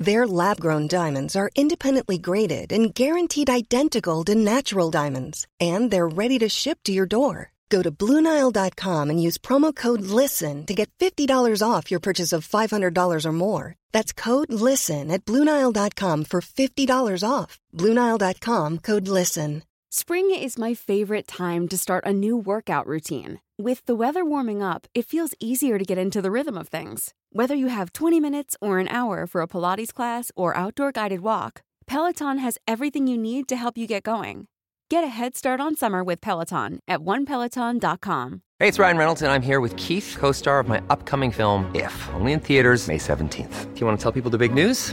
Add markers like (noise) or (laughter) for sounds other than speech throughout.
Their lab grown diamonds are independently graded and guaranteed identical to natural diamonds, and they're ready to ship to your door. Go to Bluenile.com and use promo code LISTEN to get $50 off your purchase of $500 or more. That's code LISTEN at Bluenile.com for $50 off. Bluenile.com code LISTEN. Spring is my favorite time to start a new workout routine. With the weather warming up, it feels easier to get into the rhythm of things. Whether you have 20 minutes or an hour for a Pilates class or outdoor guided walk, Peloton has everything you need to help you get going. Get a head start on summer with Peloton at onepeloton.com. Hey, it's Ryan Reynolds, and I'm here with Keith, co star of my upcoming film, If, only in theaters, May 17th. Do you want to tell people the big news?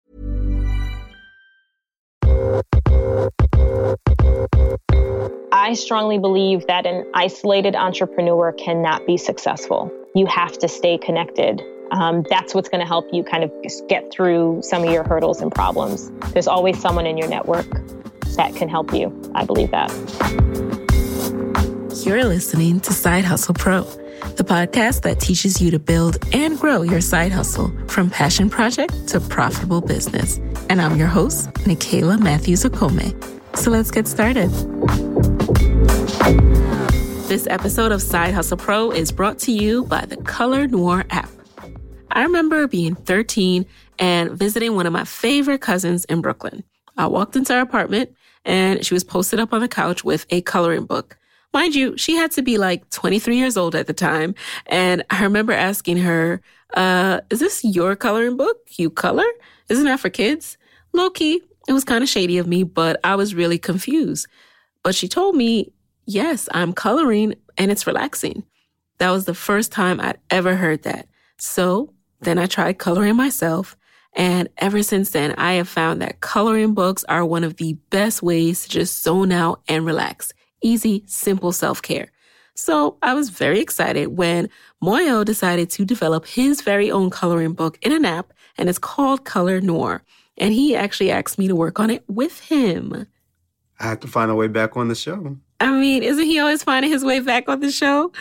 I strongly believe that an isolated entrepreneur cannot be successful. You have to stay connected. Um, that's what's going to help you kind of get through some of your hurdles and problems. There's always someone in your network that can help you. I believe that. You're listening to Side Hustle Pro, the podcast that teaches you to build and grow your side hustle from passion project to profitable business. And I'm your host, Nicaila Matthews Okome. So let's get started. This episode of Side Hustle Pro is brought to you by the Color Noir app. I remember being 13 and visiting one of my favorite cousins in Brooklyn. I walked into her apartment and she was posted up on the couch with a coloring book. Mind you, she had to be like 23 years old at the time. And I remember asking her, uh, is this your coloring book? You color? Isn't that for kids? Low key, it was kind of shady of me, but I was really confused. But she told me, yes, I'm coloring and it's relaxing. That was the first time I'd ever heard that. So then I tried coloring myself. And ever since then, I have found that coloring books are one of the best ways to just zone out and relax. Easy, simple self care. So I was very excited when Moyo decided to develop his very own coloring book in an app, and it's called Color Noir. And he actually asked me to work on it with him. I have to find a way back on the show. I mean, isn't he always finding his way back on the show?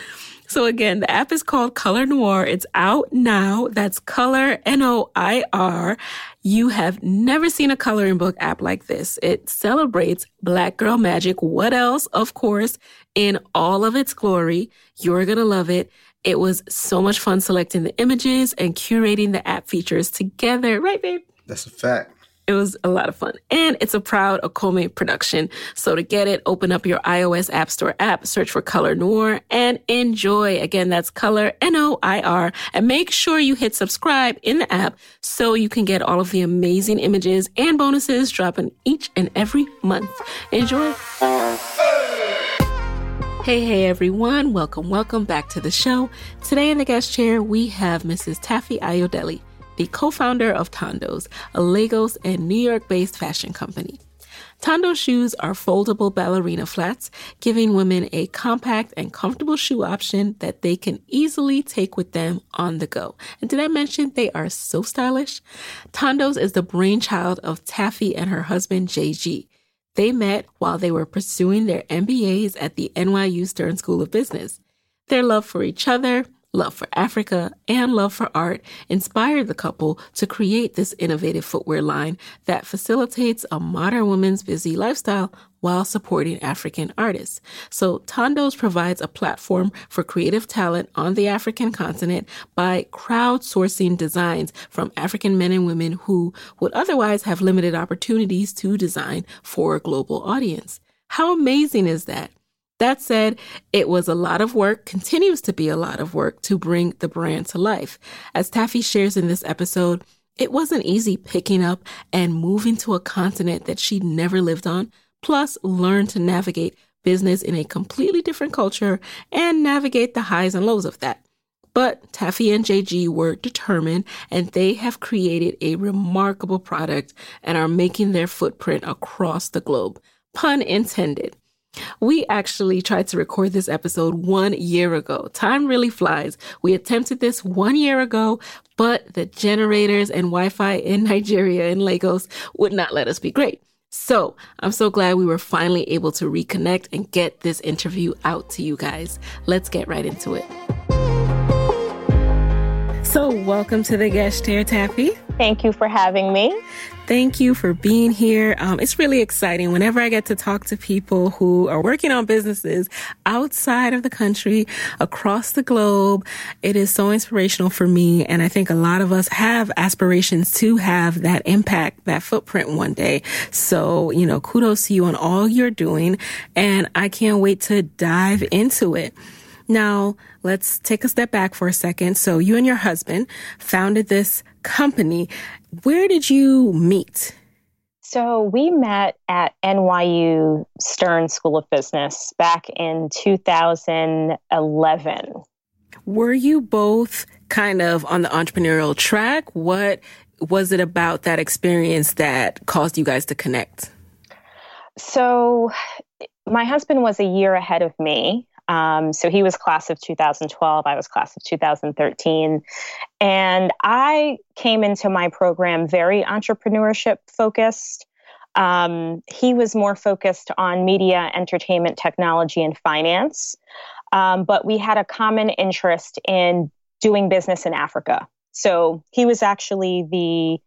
So again, the app is called Color Noir. It's out now. That's Color N O I R. You have never seen a coloring book app like this. It celebrates Black girl magic. What else? Of course, in all of its glory. You're going to love it. It was so much fun selecting the images and curating the app features together. Right, babe? That's a fact. It was a lot of fun. And it's a proud Okome production. So to get it, open up your iOS App Store app, search for Color Noir, and enjoy. Again, that's Color N O I R. And make sure you hit subscribe in the app so you can get all of the amazing images and bonuses dropping each and every month. Enjoy. Hey, hey, everyone. Welcome, welcome back to the show. Today in the guest chair, we have Mrs. Taffi Ayodele the co founder of Thando's, a Lagos and New York based fashion company. Thando shoes are foldable ballerina flats, giving women a compact and comfortable shoe option that they can easily take with them on the go. And did I mention they are so stylish? Thando's is the brainchild of Taffi and her husband, JG. They met while they were pursuing their MBAs at the NYU Stern School of Business. Their love for each other love for Africa, and love for art inspired the couple to create this innovative footwear line that facilitates a modern woman's busy lifestyle while supporting African artists. So Thando's provides a platform for creative talent on the African continent by crowdsourcing designs from African men and women who would otherwise have limited opportunities to design for a global audience. How amazing is that? That said, it was a lot of work, continues to be a lot of work to bring the brand to life. As Taffi shares in this episode, it wasn't easy picking up and moving to a continent that she'd never lived on, plus learn to navigate business in a completely different culture and navigate the highs and lows of that. But Taffi and JG were determined and they have created a remarkable product and are making their footprint across the globe. Pun intended. We actually tried to record this episode one year ago. Time really flies. We attempted this one year ago, but the generators and Wi Fi in (laughs) Nigeria and Lagos would not let us be great. So I'm so glad we were finally able to reconnect and get this interview out to you guys. Let's get right into it. So, welcome to the guest chair, Taffi. Thank you for having me. Thank you for being here. Um, it's really exciting whenever I get to talk to people who are working on businesses outside of the country, across the globe. It is so inspirational for me. And I think a lot of us have aspirations to have that impact, that footprint one day. So, you know, kudos to you on all you're doing. And I can't wait to dive into it. Now, let's take a step back for a second. So you and your husband founded this company. Where did you meet? So we met at NYU Stern School of Business back in 2011. Were you both kind of on the entrepreneurial track? What was it about that experience that caused you guys to connect? So my husband was a year ahead of me. Um, so he was class of 2012, I was class of 2013. And I came into my program very entrepreneurship focused. Um, he was more focused on media, entertainment, technology, and finance. Um, but we had a common interest in doing business in Africa. So he was actually the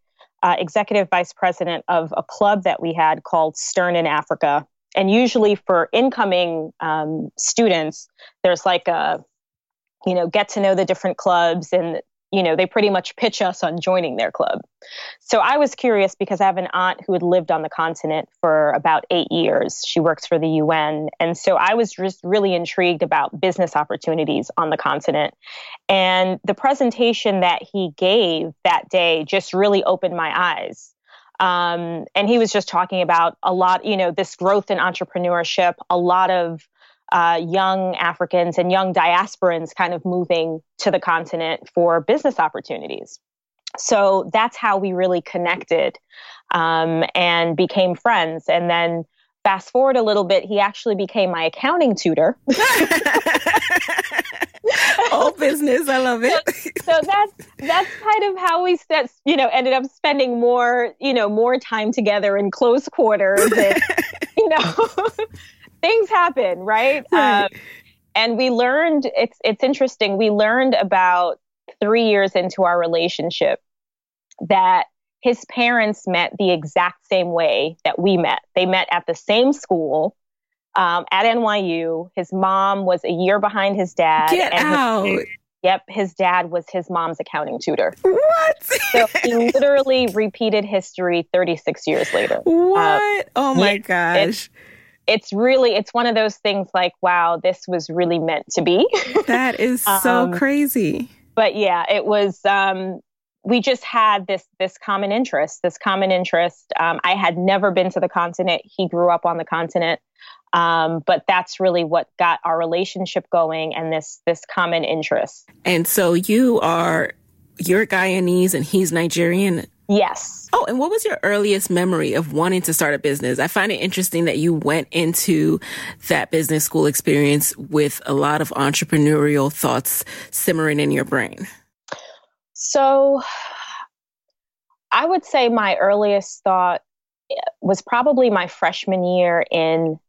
uh, executive vice president of a club that we had called Stern in Africa and usually for incoming um, students there's like a you know get to know the different clubs and you know they pretty much pitch us on joining their club. So i was curious because i have an aunt who had lived on the continent for about eight years. She works for the un and so i was just really intrigued about business opportunities on the continent. And the presentation that he gave that day just really opened my eyes um, and he was just talking about a lot, you know, this growth in entrepreneurship, a lot of uh, young Africans and young diasporans kind of moving to the continent for business opportunities. So that's how we really connected um, and became friends. And then fast forward a little bit, he actually became my accounting tutor. (laughs) (laughs) All business, I love it. So, so, that's that's kind of how we you know ended up spending more you know more time together in close quarters. And, (laughs) you know, things happen, right? right. Um, and we learned it's it's interesting. We learned about three years into our relationship that his parents met the exact same way that we met. They met at the same school um, at NYU. His mom was a year behind his dad. Get out. His, yep, his dad was his mom's accounting tutor. What? so he literally repeated history 36 years later. What? Uh, oh my gosh. It, it's really it's one of those things like wow this was really meant to be that is so (laughs) um, crazy but yeah it was um we just had this this common interest this common interest. Um, i had never been to the continent. He grew up on the continent. Um, but that's really what got our relationship going and this this common interest. And so you are you're guyanese and he's nigerian? Yes. Oh and what was your earliest memory of wanting to start a business? I find it interesting that you went into that business school experience with a lot of entrepreneurial thoughts simmering in your brain so I would say my earliest thought eh, was probably my freshman year in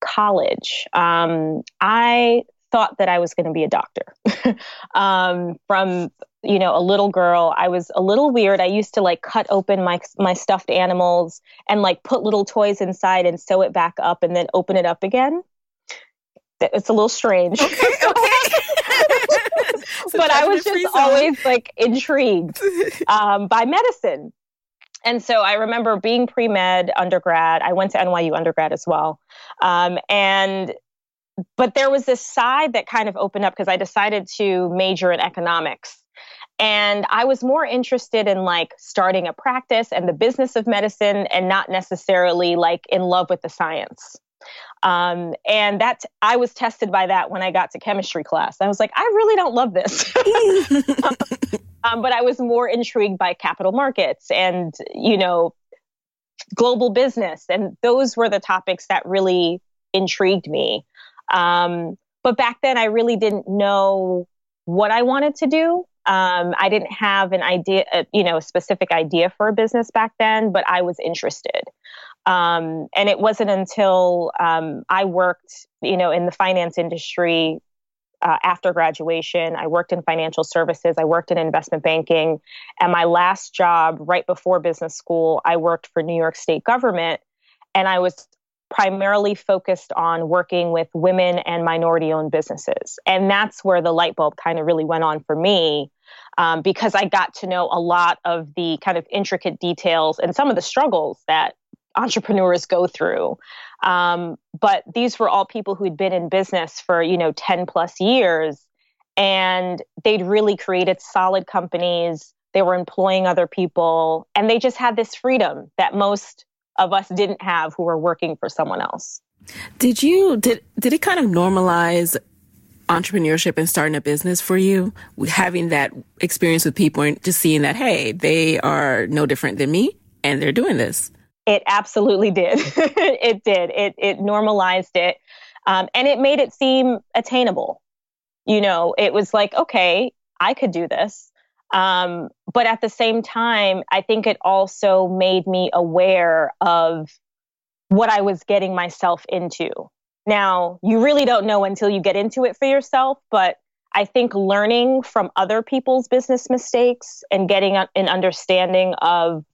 college. Um, I thought that I was going to be a doctor. (laughs) um, from you know a little girl, I was a little weird. I used to like cut open my my stuffed animals and like put little toys inside and sew it back up and then open it up again. It's a little strange. Okay, okay. (laughs) (laughs) (laughs) but I was just always like intrigued (laughs) um, by medicine. And so I remember being pre med undergrad. I went to NYU undergrad as well. Um, and but there was this side that kind of opened up because I decided to major in economics. And I was more interested in like starting a practice and the business of medicine and not necessarily like in love with the science. Um, and that I was tested by that when I got to chemistry class. I was like, I really don't love this. (laughs) um, but I was more intrigued by capital markets and, you know, global business. And those were the topics that really intrigued me. Um, but back then, I really didn't know what I wanted to do. Um, I didn't have an idea, uh, you know, a specific idea for a business back then, but I was interested. Um, and it wasn't until um, I worked, you know, in the finance industry uh, after graduation. I worked in financial services. I worked in investment banking. And my last job, right before business school, I worked for New York State government. And I was primarily focused on working with women and minority owned businesses. And that's where the light bulb kind of really went on for me. Um, because I got to know a lot of the kind of intricate details and some of the struggles that entrepreneurs go through. Um, but these were all people who'd been in business for, you know, 10 plus years and they'd really created solid companies. They were employing other people and they just had this freedom that most of us didn't have who were working for someone else. Did you, did, did it kind of normalize entrepreneurship and starting a business for you? Having that experience with people and just seeing that, hey, they are no different than me and they're doing this. It absolutely did. (laughs) it did. It it normalized it, um, and it made it seem attainable. You know, it was like, okay, I could do this. Um, but at the same time, I think it also made me aware of what I was getting myself into. Now, you really don't know until you get into it for yourself, but I think learning from other people's business mistakes and getting an understanding of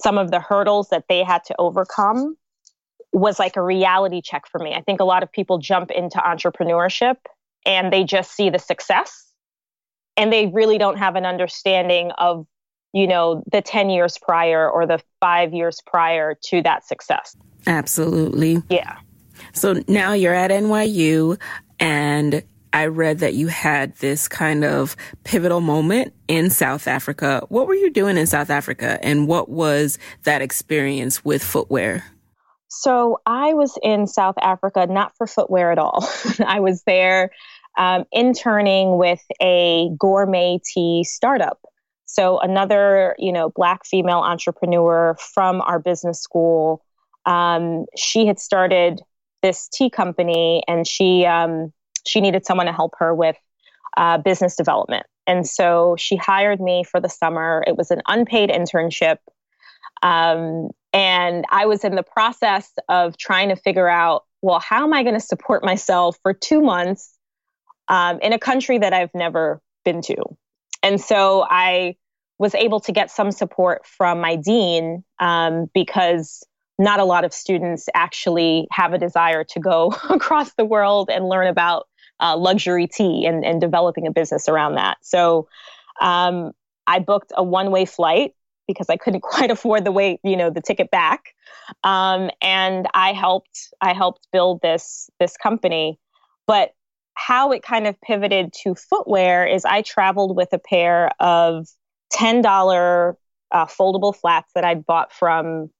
some of the hurdles that they had to overcome was like a reality check for me. I think a lot of people jump into entrepreneurship and they just see the success and they really don't have an understanding of you know the 10 years prior or the 5 years prior to that success. Absolutely. Yeah. So now you're at NYU and I read that you had this kind of pivotal moment in South Africa. What were you doing in South Africa and what was that experience with footwear? So I was in South Africa not for footwear at all. (laughs) I was there um, interning with a gourmet tea startup. So another, you know, black female entrepreneur from our business school. Um, she had started this tea company, and she um, she needed someone to help her with uh, business development. And so she hired me for the summer. It was an unpaid internship. Um, and I was in the process of trying to figure out well, how am I going to support myself for two months um, in a country that I've never been to? And so I was able to get some support from my dean um, because not a lot of students actually have a desire to go (laughs) across the world and learn about uh, luxury tea and, and developing a business around that. So um, I booked a one way flight because I couldn't (laughs) quite afford the way, you know, the ticket back. Um, and I helped, I helped build this, this company. But how it kind of pivoted to footwear is I traveled with a pair of $10 uh, foldable flats that I'd bought from,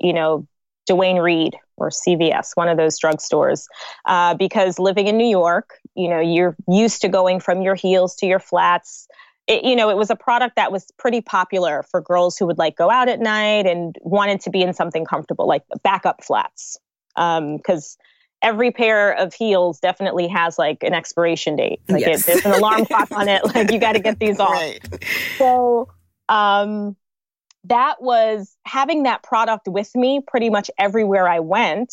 you know, Duane Reade or CVS, one of those drugstores, uh, because living in New York, you know, you're used to going from your heels to your flats. It, you know, it was a product that was pretty popular for girls who would like go out at night and wanted to be in something comfortable, like backup flats, because. Um, every pair of heels definitely has like an expiration date. Like yes. it, there's an alarm (laughs) clock on it. Like you got to get these off. Right. So, um, that was having that product with me pretty much everywhere I went.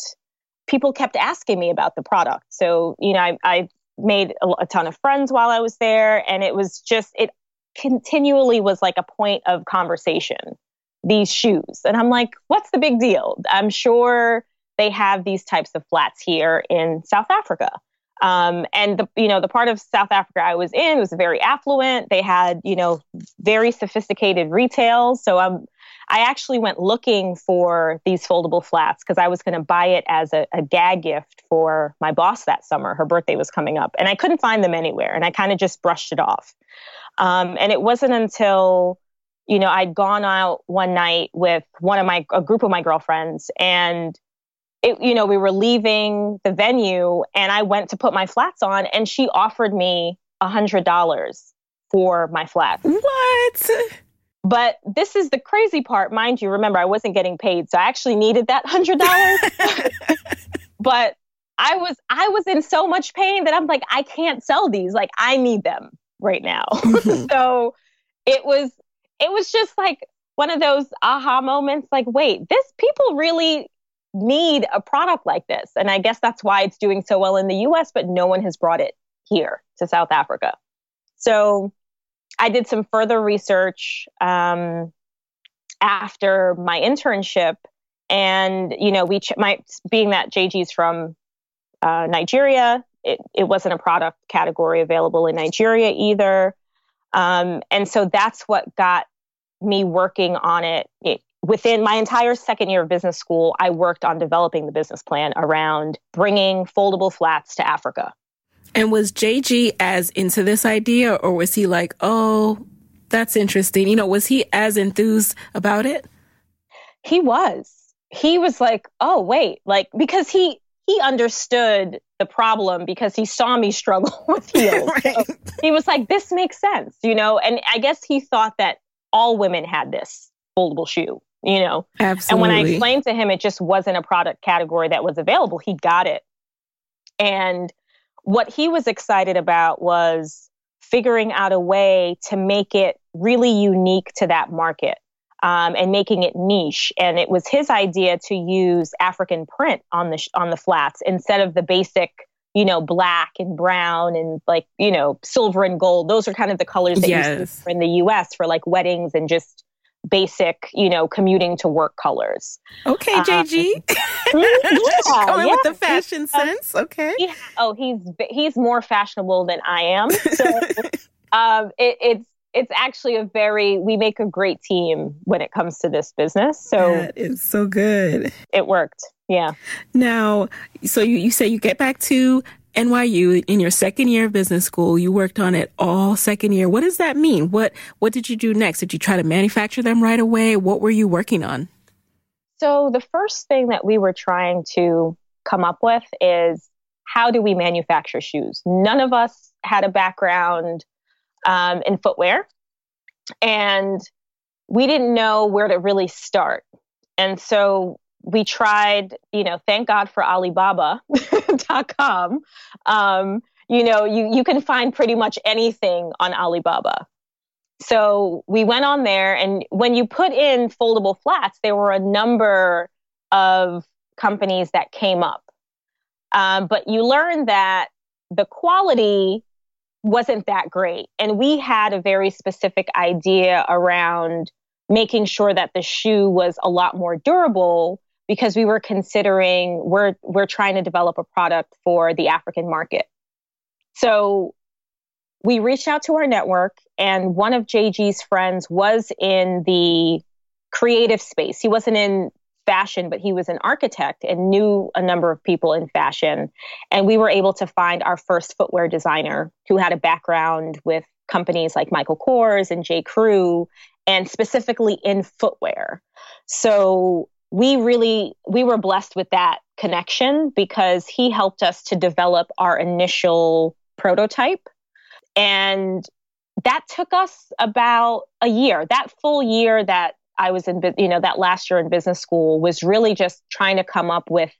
People kept asking me about the product. So, you know, I, I made a, a ton of friends while I was there. And it was just, it continually was like a point of conversation, these shoes. And I'm like, what's the big deal? I'm sure they have these types of flats here in South Africa. Um, and the you know the part of South Africa I was in was very affluent. They had you know very sophisticated retail. So um, I actually went looking for these foldable flats because I was going to buy it as a, a gag gift for my boss that summer. Her birthday was coming up, and I couldn't find them anywhere. And I kind of just brushed it off. Um, and it wasn't until you know I'd gone out one night with one of my a group of my girlfriends and it, you know, we were leaving the venue and I went to put my flats on and she offered me a hundred dollars for my flats. What? But this is the crazy part, mind you. Remember, I wasn't getting paid, so I actually needed that hundred dollars. (laughs) but I was I was in so much pain that I'm like, I can't sell these. Like, I need them right now. Mm-hmm. (laughs) so it was it was just like one of those aha moments. Like, wait, this people really need a product like this. And I guess that's why it's doing so well in the US, but no one has brought it here to South Africa. So I did some further research um, after my internship. And, you know, we, ch- my, being that JG's from uh, Nigeria, it, it wasn't a product category available in Nigeria either. Um, and so that's what got me working on it, it within my entire second year of business school, I worked on developing the business plan around bringing foldable flats to Africa. And was JG as into this idea, or was he like, oh, that's interesting? You know, was he as enthused about it? He was. He was like, oh, wait, like, because he, he understood the problem because he saw me struggle (laughs) with heels. (laughs) right. so he was like, this makes sense, you know? And I guess he thought that all women had this foldable shoe you know absolutely and when i explained to him it just wasn't a product category that was available he got it and what he was excited about was figuring out a way to make it really unique to that market um, and making it niche and it was his idea to use african print on the on the flats instead of the basic you know black and brown and like you know silver and gold those are kind of the colors that yes. you see in the us for like weddings and just basic, you know, commuting to work colors. Okay, JG. Um, (laughs) (laughs) yeah, Going yeah. with the fashion sense. Okay. He, oh, he's he's more fashionable than I am. So (laughs) um, it, it's it's actually a very we make a great team when it comes to this business. So that is so good. It worked. Yeah. Now, so you, you say you get back to NYU in your second year of business school. You worked on it all second year. What does that mean? What what did you do next? Did you try to manufacture them right away? What were you working on? So the first thing that we were trying to come up with is how do we manufacture shoes? None of us had a background um, in footwear, and we didn't know where to really start. And so we tried, you know, thank God for Alibaba.com. (laughs) Um, you know, you, you can find pretty much anything on Alibaba. So we went on there, and when you put in foldable flats, there were a number of companies that came up. Um, but you learn that the quality wasn't that great. And we had a very specific idea around making sure that the shoe was a lot more durable because we were considering we're we're trying to develop a product for the African market. So we reached out to our network and one of JG's friends was in the creative space. He wasn't in fashion, but he was an architect and knew a number of people in fashion. And we were able to find our first footwear designer who had a background with companies like Michael Kors and J. Crew and specifically in footwear. So we really we were blessed with that connection because he helped us to develop our initial prototype. And that took us about a year. That full year that i was in you know that last year in business school was really just trying to come up with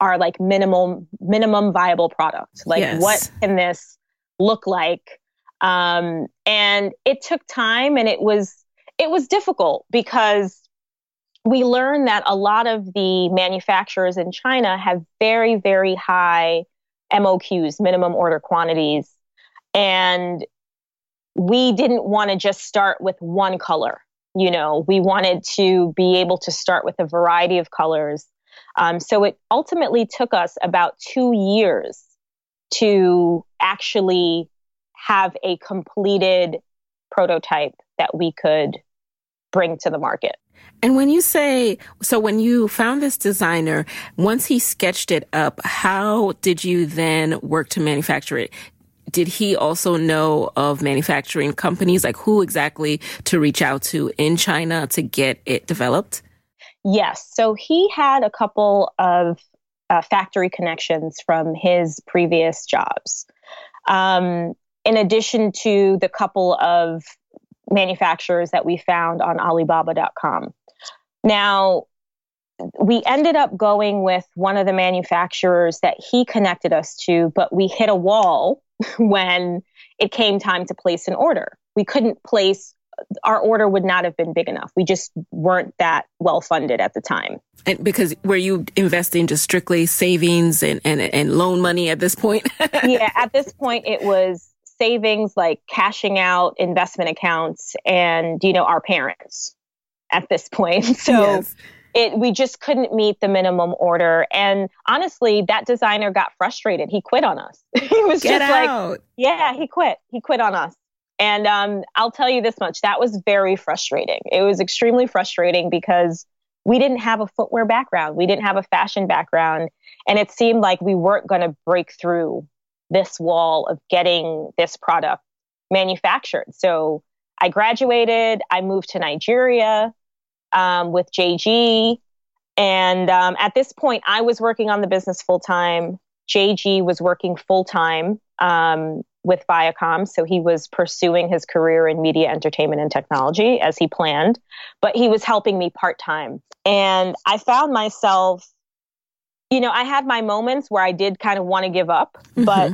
our like minimum minimum viable product. Like yes. what can this look like? Um, and it took time and it was it was difficult because we learned that a lot of the manufacturers in China have very, very high MOQs, minimum order quantities. And we didn't want to just start with one color. You know, we wanted to be able to start with a variety of colors. Um, so it ultimately took us about two years to actually have a completed prototype that we could bring to the market. And when you say, so when you found this designer, once he sketched it up, how did you then work to manufacture it? Did he also know of manufacturing companies? Like who exactly to reach out to in China to get it developed? Yes. So he had a couple of uh, factory connections from his previous jobs. Um, in addition to the couple of manufacturers that we found on Alibaba.com. Now, we ended up going with one of the manufacturers that he connected us to, but we hit a wall (laughs) when it came time to place an order. We couldn't place our order would not have been big enough. We just weren't that well funded at the time. And because were you investing just strictly savings and, and, and loan money at this point? (laughs) yeah, at this point it was savings like cashing out investment accounts and you know our parents at this point. (laughs) So yes. it we just couldn't meet the minimum order. And honestly that designer got frustrated. He quit on us. (laughs) He was Get just out. like yeah he quit. He quit on us. And um, i'll tell you this much. That was very frustrating. It was extremely frustrating because we didn't have a footwear background. We didn't have a fashion background. And it seemed like we weren't going to break through this wall of getting this product manufactured. So I graduated, I moved to Nigeria um, with JG. And um, at this point, I was working on the business full time. JG was working full time um, with Viacom. So he was pursuing his career in media, entertainment, and technology as he planned, but he was helping me part time. And I found myself you know, I had my moments where I did kind of want to give up, mm-hmm. but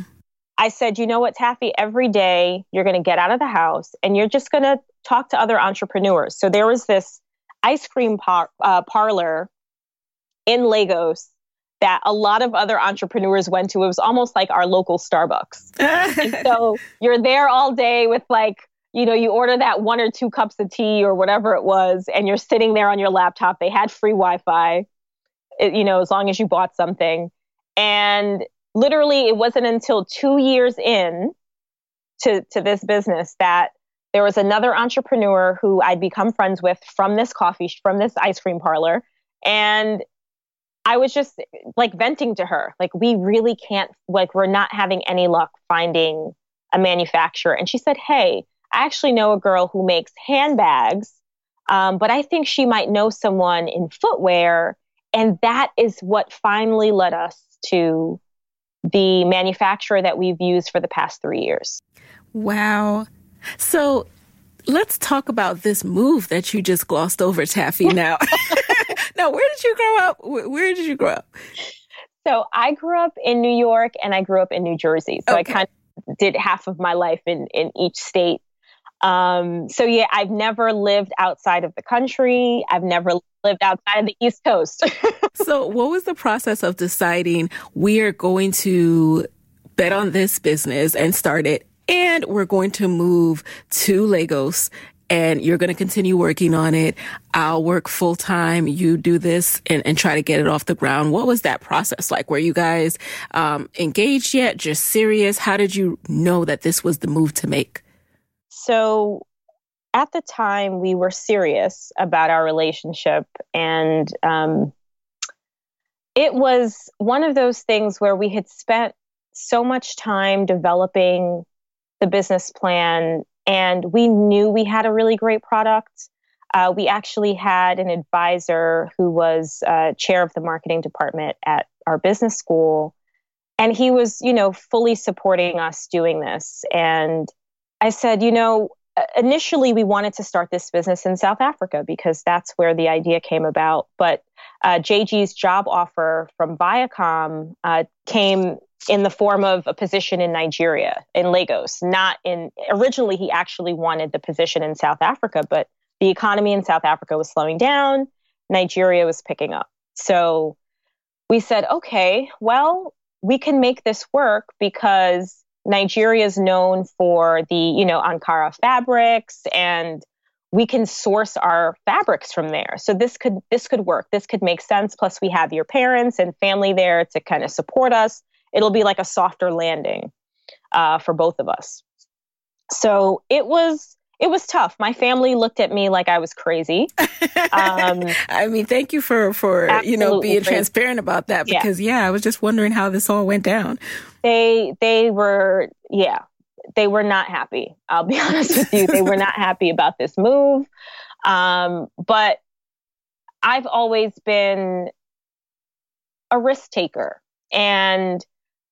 I said, you know what, Taffi, every day you're going to get out of the house and you're just going to talk to other entrepreneurs. So there was this ice cream par- uh, parlor in Lagos that a lot of other entrepreneurs went to. It was almost like our local Starbucks. (laughs) so you're there all day with like, you know, you order that one or two cups of tea or whatever it was, and you're sitting there on your laptop. They had free Wi Fi you know, as long as you bought something. And literally, it wasn't until two years in to, to this business that there was another entrepreneur who I'd become friends with from this coffee, from this ice cream parlor. And I was just like venting to her, like, we really can't, like, we're not having any luck finding a manufacturer. And she said, Hey, I actually know a girl who makes handbags, um, but I think she might know someone in footwear and that is what finally led us to the manufacturer that we've used for the past three years. Wow. So let's talk about this move that you just glossed over, Taffi. (laughs) Now, (laughs) now, where did you grow up? Where did you grow up? So I grew up in New York and I grew up in New Jersey. So okay. I kind of did half of my life in, in each state. Um, so yeah, I've never lived outside of the country. I've never lived outside of the East Coast. (laughs) so what was the process of deciding we are going to bet on this business and start it and we're going to move to Lagos and you're going to continue working on it. I'll work full time. You do this and, and, try to get it off the ground. What was that process like? Were you guys um, engaged yet? Just serious? How did you know that this was the move to make? So at the time, we were serious about our relationship. And um, it was one of those things where we had spent so much time developing the business plan, and we knew we had a really great product. Uh, we actually had an advisor who was uh, chair of the marketing department at our business school and he was you know fully supporting us doing this and I said, you know, initially we wanted to start this business in South Africa because that's where the idea came about. But uh, JG's job offer from Viacom uh, came in the form of a position in Nigeria, in Lagos. Not in originally, he actually wanted the position in South Africa, but the economy in South Africa was slowing down. Nigeria was picking up. So we said, okay, well, we can make this work because Nigeria is known for the, you know, Ankara fabrics and we can source our fabrics from there. So this could this could work. This could make sense. Plus we have your parents and family there to kind of support us. It'll be like a softer landing uh, for both of us. So it was it was tough. My family looked at me like I was crazy. (laughs) Um, I mean, thank you for for you know being crazy. transparent about that because yeah. yeah, I was just wondering how this all went down. They they were yeah they were not happy. I'll be (laughs) honest with you, they were not happy about this move. Um, but I've always been a risk taker, and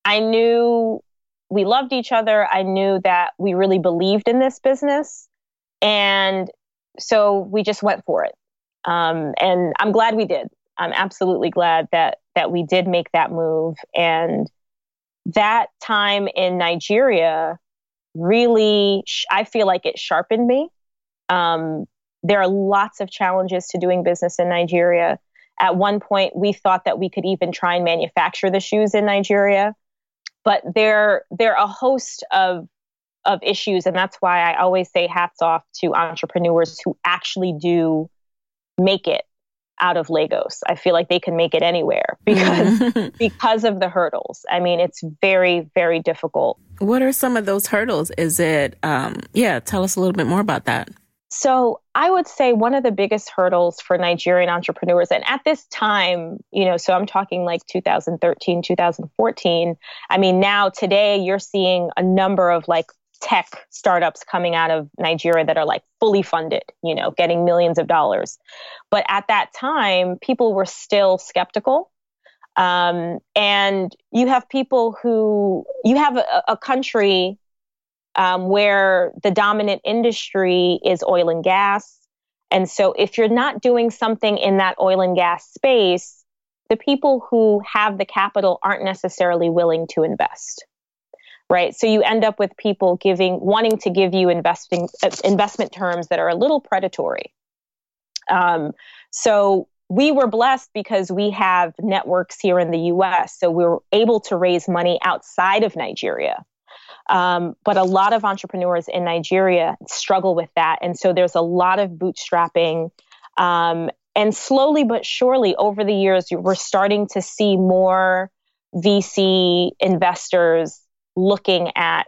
I knew we loved each other. I knew that we really believed in this business. And so we just went for it. Um, and I'm glad we did. I'm absolutely glad that that we did make that move. And that time in Nigeria really, I feel like it sharpened me. Um, there are lots of challenges to doing business in Nigeria. At one point, we thought that we could even try and manufacture the shoes in Nigeria, but there there are a host of of issues. And that's why I always say hats off to entrepreneurs who actually do make it out of Lagos. I feel like they can make it anywhere (laughs) because because of the hurdles. I mean, it's very very difficult. What are some of those hurdles? Is it um yeah, tell us a little bit more about that. So, I would say one of the biggest hurdles for Nigerian entrepreneurs and at this time, you know, so I'm talking like 2013, 2014. I mean, now today you're seeing a number of like tech startups coming out of Nigeria that are like fully funded, you know, getting millions of dollars. But at that time, people were still skeptical. Um, and you have people who, you have a, a country um, where the dominant industry is oil and gas. And so if you're not doing something in that oil and gas space, the people who have the capital aren't necessarily willing to invest right? So you end up with people giving, wanting to give you investing uh, investment terms that are a little predatory. Um, so we were blessed because we have networks here in the U.S. So we were able to raise money outside of Nigeria. Um, but a lot of entrepreneurs in Nigeria struggle with that, and so there's a lot of bootstrapping. Um, and slowly but surely, over the years, we're starting to see more VC investors looking at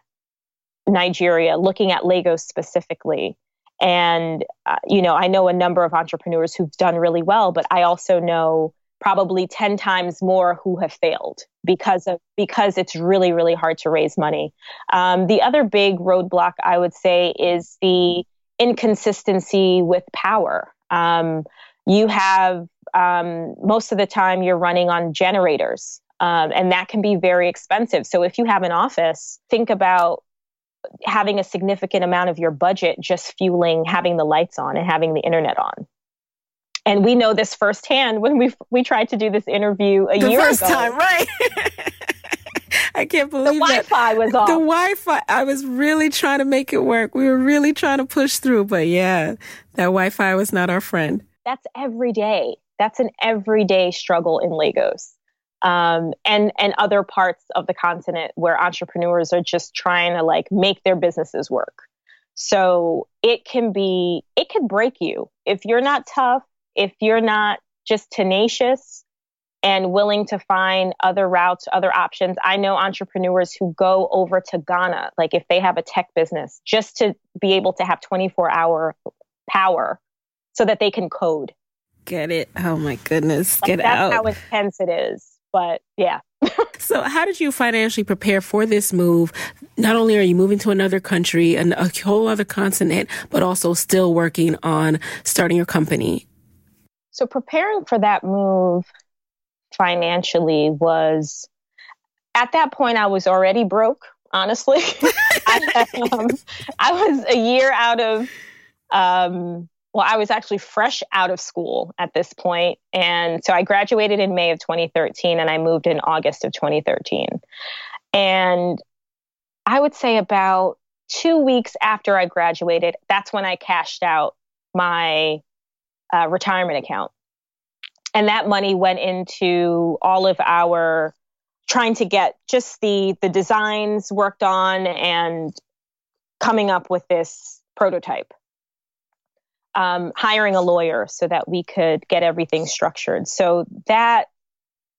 Nigeria, looking at Lagos specifically. And, uh, you know, I know a number of entrepreneurs who've done really well, but I also know probably 10 times more who have failed because of because it's really really hard to raise money. Um, the other big roadblock i would say is the inconsistency with power. Um, you have um, most of the time you're running on generators um, and that can be very expensive. So if you have an office, think about having a significant amount of your budget just fueling having the lights on and having the internet on. And we know this firsthand when we we tried to do this interview a the year first ago. time, right? (laughs) I can't believe the Wi-Fi was off. The Wi-Fi. I was really trying to make it work. We were really trying to push through, but yeah, that Wi-Fi was not our friend. That's every day. That's an everyday struggle in Lagos um, and and other parts of the continent where entrepreneurs are just trying to like make their businesses work. So it can be it can break you if you're not tough, if you're not just tenacious and willing to find other routes, other options. I know entrepreneurs who go over to Ghana, like if they have a tech business, just to be able to have 24 hour power so that they can code. Get it? Oh my goodness. Get like, out. That's how intense it is but yeah. (laughs) so, how did you financially prepare for this move? Not only are you moving to another country and a whole other continent, but also still working on starting your company. So, preparing for that move financially was at that point, I was already broke, honestly. (laughs) I, um, I was a year out of um, well, I was actually fresh out of school at this point. And so I graduated in May of 2013 and I moved in August of 2013. And I would say about two weeks after I graduated, that's when I cashed out my uh, retirement account. And that money went into all of our trying to get just the the designs worked on and coming up with this prototype. Um, hiring a lawyer so that we could get everything structured. So that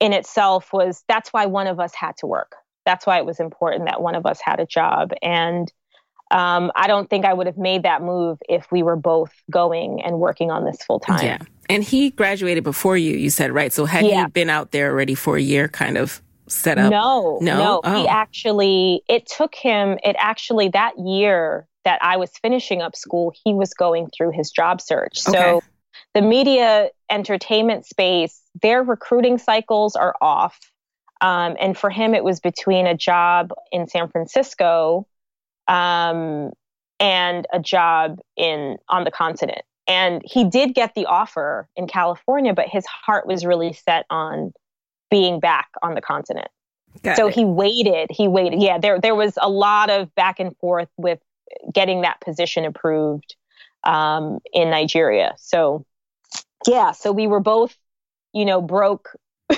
in itself was that's why one of us had to work. That's why it was important that one of us had a job. And um, I don't think I would have made that move if we were both going and working on this full time. Yeah. And he graduated before you, you said, right? So had Yeah. he been out there already for a year, kind of set up? No, No? no. Oh. He actually, it took him, it actually, that year that I was finishing up school, he was going through his job search. So the media entertainment space, their recruiting cycles are off. Um, and for him, it was between a job in San Francisco um, and a job in on the continent. And he did get the offer in California, but his heart was really set on being back on the continent. Got so it. he waited. He waited. Yeah, there there was a lot of back and forth with getting that position approved um, in Nigeria. So yeah, so we were both, you know, broke. (laughs)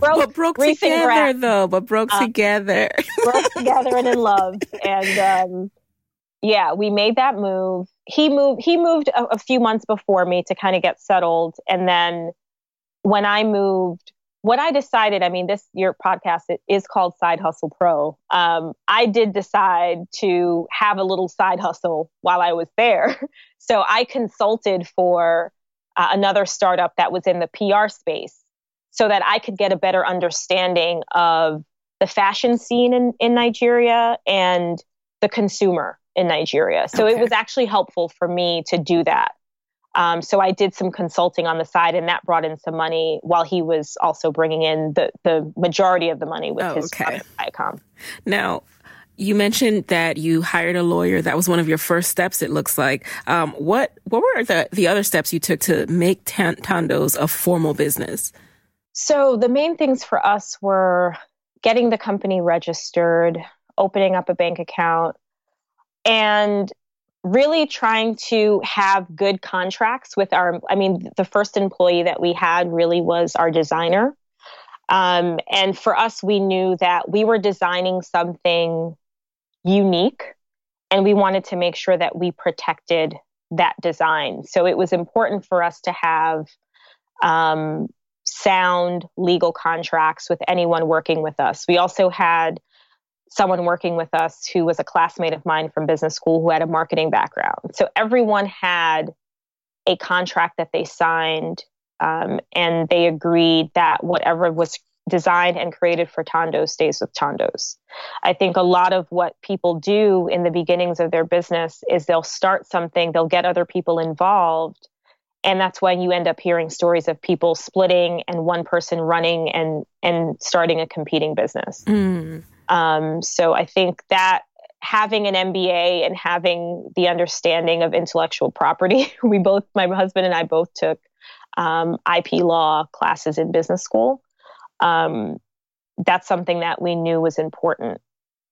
but broke together, though. But broke Uh, together. (laughs) broke together and in love and um yeah we made that move he moved he moved a, a few months before me to kind of get settled and then when i moved what i decided i mean this your podcast it is called side hustle pro um, i did decide to have a little side hustle while i was there (laughs) so i consulted for uh, another startup that was in the pr space so that i could get a better understanding of the fashion scene in, in Nigeria and the consumer in Nigeria. So it was actually helpful for me to do that. Um, so I did some consulting on the side, and that brought in some money while he was also bringing in the the majority of the money with Oh, his okay. Viacom. Now, you mentioned that you hired a lawyer. That was one of your first steps. It looks like. Um, what What were the the other steps you took to make Tan- Thando's a formal business? So the main things for us were getting the company registered, opening up a bank account, and really trying to have good contracts with our I mean the first employee that we had really was our designer. Um, and for us we knew that we were designing something unique and we wanted to make sure that we protected that design. So it was important for us to have um, sound legal contracts with anyone working with us. We also had someone working with us who was a classmate of mine from business school who had a marketing background. So everyone had a contract that they signed um, and they agreed that whatever was designed and created for Thando stays with Thando's. I think a lot of what people do in the beginnings of their business is they'll start something, they'll get other people involved, and that's when you end up hearing stories of people splitting and one person running and and starting a competing business. Mm. Um, so I think that having an MBA and having the understanding of intellectual property, (laughs) we both, my husband and I both took um, IP law classes in business school. Um, that's something that we knew was important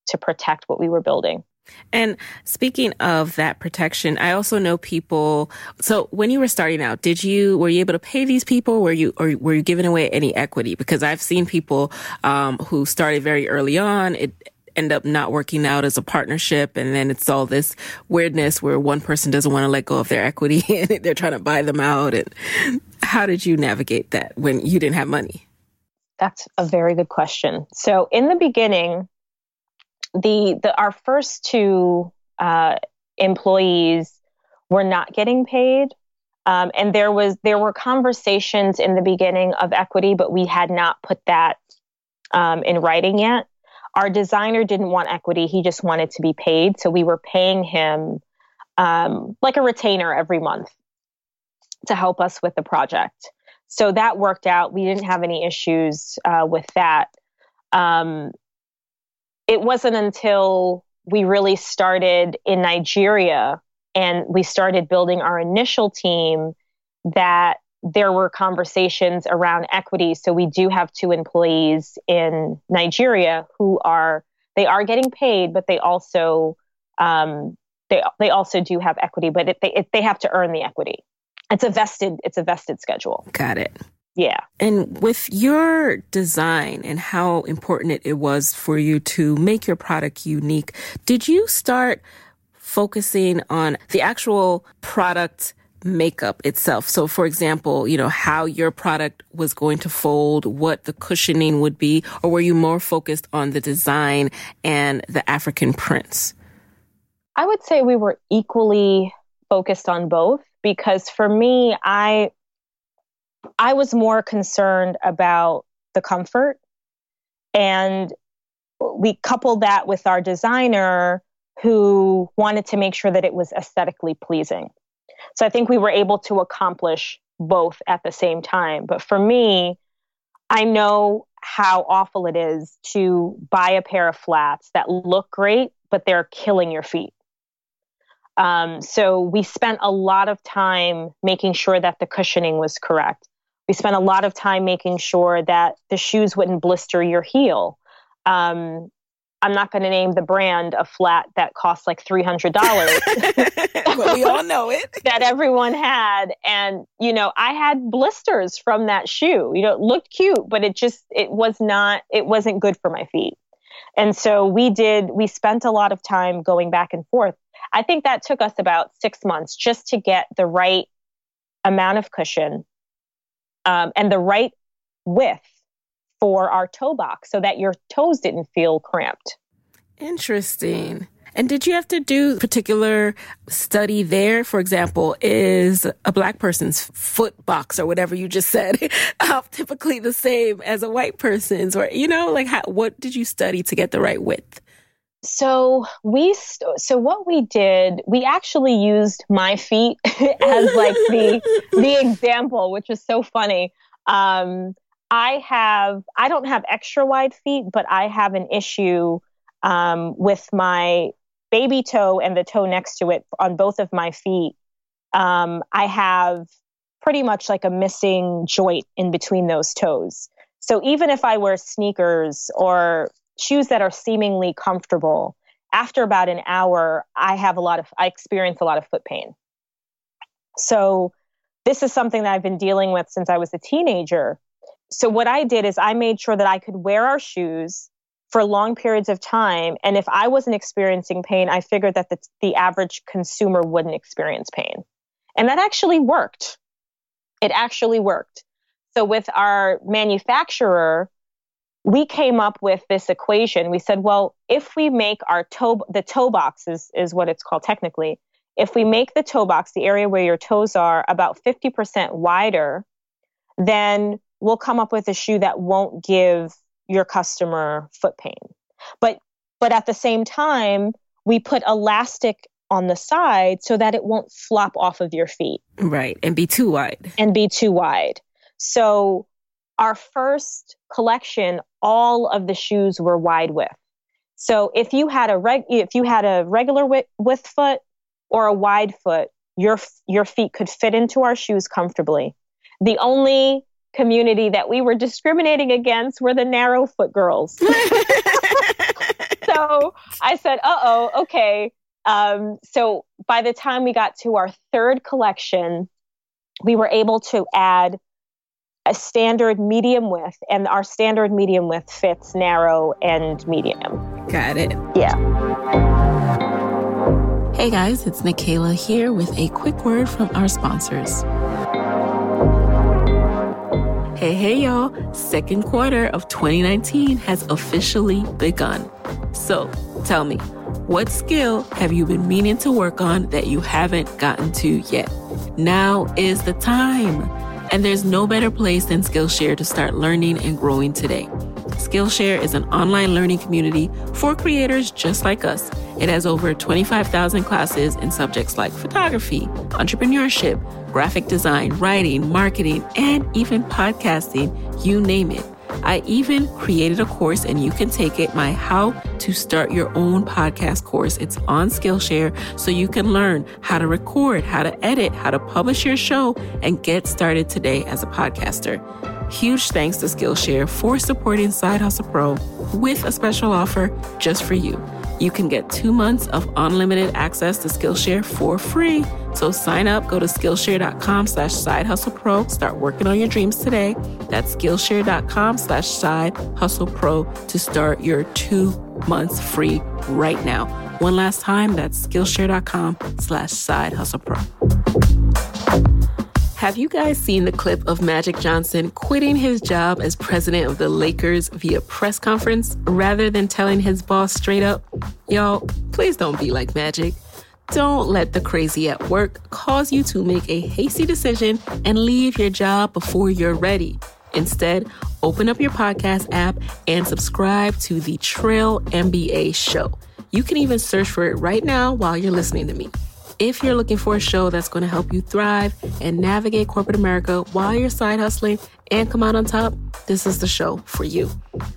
to protect what we were building. And speaking of that protection, I also know people. So when you were starting out, did you were you able to pay these people? Were you or were you giving away any equity? Because I've seen people um, who started very early on. It end up not working out as a partnership, and then it's all this weirdness where one person doesn't want to let go of their equity (laughs) and they're trying to buy them out. And how did you navigate that when you didn't have money? That's a very good question. So in the beginning, the the our first two uh, employees were not getting paid, um, and there was there were conversations in the beginning of equity, but we had not put that um, in writing yet. Our designer didn't want equity; he just wanted to be paid, so we were paying him um, like a retainer every month to help us with the project. So that worked out. We didn't have any issues uh, with that. Um, it wasn't until we really started in Nigeria and we started building our initial team that there were conversations around equity. So we do have two employees in Nigeria who are they are getting paid, but they also um, they they also do have equity, but it, they it, they have to earn the equity. It's a vested it's a vested schedule. Got it. Yeah. And with your design and how important it, was for you to make your product unique, did you start focusing on the actual product makeup itself? So, for example, you know, how your product was going to fold, what the cushioning would be, or were you more focused on the design and the African prints? I would say we were equally focused on both because for me, I I was more concerned about the comfort. And we coupled that with our designer who wanted to make sure that it was aesthetically pleasing. So I think we were able to accomplish both at the same time. But for me, I know how awful it is to buy a pair of flats that look great, but they're killing your feet. Um, so we spent a lot of time making sure that the cushioning was correct. We spent a lot of time making sure that the shoes wouldn't blister your heel. Um, I'm not going to name the brand a flat that costs like $300. but (laughs) we all know it. (laughs) that everyone had. And, you know, I had blisters from that shoe. You know, it looked cute, but it just, it was not, it wasn't good for my feet. And so we did, we spent a lot of time going back and forth. I think that took us about six months just to get the right amount of cushion um, and the right width for our toe box so that your toes didn't feel cramped. Interesting. And did you have to do particular study there? For example, is a black person's foot box or whatever you just said (laughs) uh, typically the same as a white person's? Or, you know, like how, what did you study to get the right width? So we st- so what we did, we actually used my feet (laughs) as like the the (laughs) example, which is so funny. Um, I have I don't have extra wide feet, but I have an issue um, with my baby toe and the toe next to it on both of my feet. Um, I have pretty much like a missing joint in between those toes. So even if I wear sneakers or shoes that are seemingly comfortable, after about an hour, I have a lot of, I experience a lot of foot pain. So this is something that I've been dealing with since I was a teenager. So what I did is I made sure that I could wear our shoes for long periods of time. And if I wasn't experiencing pain, I figured that the, the average consumer wouldn't experience pain. And that actually worked. It actually worked. So with our manufacturer, we came up with this equation. We said, well, if we make our toe, the toe box is, is what it's called technically. If we make the toe box, the area where your toes are, about 50% wider, then we'll come up with a shoe that won't give your customer foot pain. But but at the same time, we put elastic on the side so that it won't flop off of your feet. Right, and be too wide. And be too wide. So our first collection, all of the shoes were wide width. So if you had a reg, if you had a regular width, width foot or a wide foot, your your feet could fit into our shoes comfortably. The only community that we were discriminating against were the narrow foot girls. (laughs) so I said, "Uh oh, okay." Um, so by the time we got to our third collection, we were able to add a standard medium width, and our standard medium width fits narrow and medium. Got it. Yeah. Hey guys, it's Nicaila here with a quick word from our sponsors. Hey, hey, y'all. Second quarter of 2019 has officially begun. So tell me, what skill have you been meaning to work on that you haven't gotten to yet? Now is the time. And there's no better place than Skillshare to start learning and growing today. Skillshare is an online learning community for creators just like us. It has over 25,000 classes in subjects like photography, entrepreneurship, graphic design, writing, marketing, and even podcasting, you name it. I even created a course and you can take it, my How to Start Your Own Podcast course. It's on Skillshare so you can learn how to record, how to edit, how to publish your show, and get started today as a podcaster. Huge thanks to Skillshare for supporting Side Hustle Pro with a special offer just for you. You can get two months of unlimited access to Skillshare for free So sign up, go to Skillshare.com slash side hustle pro, start working on your dreams today. That's Skillshare.com slash side hustle pro to start your two months free right now. One last time, that's Skillshare.com slash side hustle pro. Have you guys seen the clip of Magic Johnson quitting his job as president of the Lakers via press conference rather than telling his boss straight up? Y'all, please don't be like Magic. Don't let the crazy at work cause you to make a hasty decision and leave your job before you're ready. Instead, open up your podcast app and subscribe to the Trill MBA show. You can even search for it right now while you're listening to me. If you're looking for a show that's going to help you thrive and navigate corporate America while you're side hustling and come out on top, this is the show for you.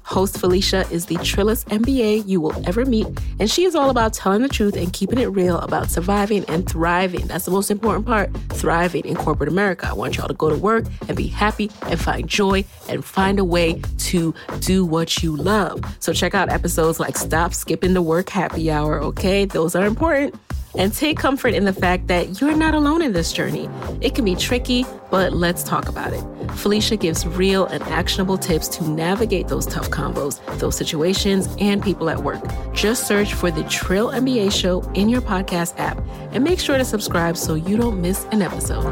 Host Felicia is the trillest MBA you will ever meet, and she is all about telling the truth and keeping it real about surviving and thriving. That's the most important part thriving in corporate America. I want y'all to go to work and be happy and find joy and find a way to do what you love. So check out episodes like Stop Skipping the Work Happy Hour, okay? Those are important. And take comfort in the fact that you're not alone in this journey. It can be tricky, but let's talk about it. Felicia gives real and actionable tips to navigate those tough combos, those situations, and people at work. Just search for the Trill MBA show in your podcast app and make sure to subscribe so you don't miss an episode.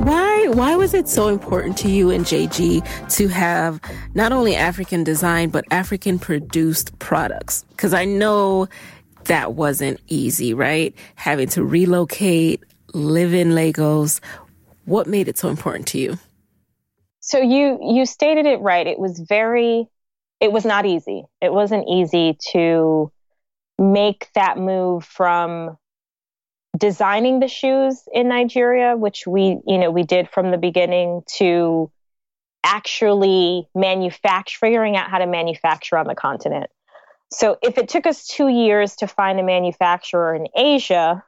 Why why was it so important to you and JG to have not only African design but African produced products? Cuz I know that wasn't easy, right? Having to relocate, live in Lagos. What made it so important to you? So you you stated it right. It was very it was not easy. It wasn't easy to make that move from designing the shoes in Nigeria, which we, you know, we did from the beginning to actually manufacturing, figuring out how to manufacture on the continent. So if it took us two years to find a manufacturer in Asia,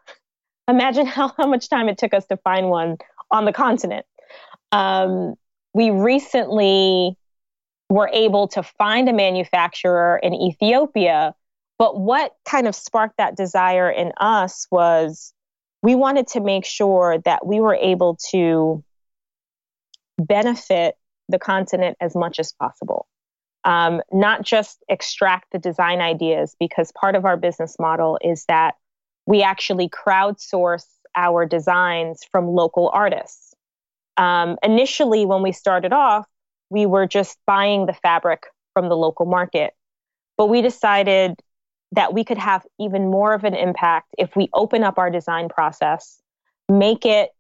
imagine (laughs) how, how much time it took us to find one on the continent. Um, we recently were able to find a manufacturer in Ethiopia. But what kind of sparked that desire in us was we wanted to make sure that we were able to benefit the continent as much as possible um, not just extract the design ideas, because part of our business model is that we actually crowdsource our designs from local artists. Um, initially, when we started off, we were just buying the fabric from the local market. But we decided that we could have even more of an impact if we open up our design process, make it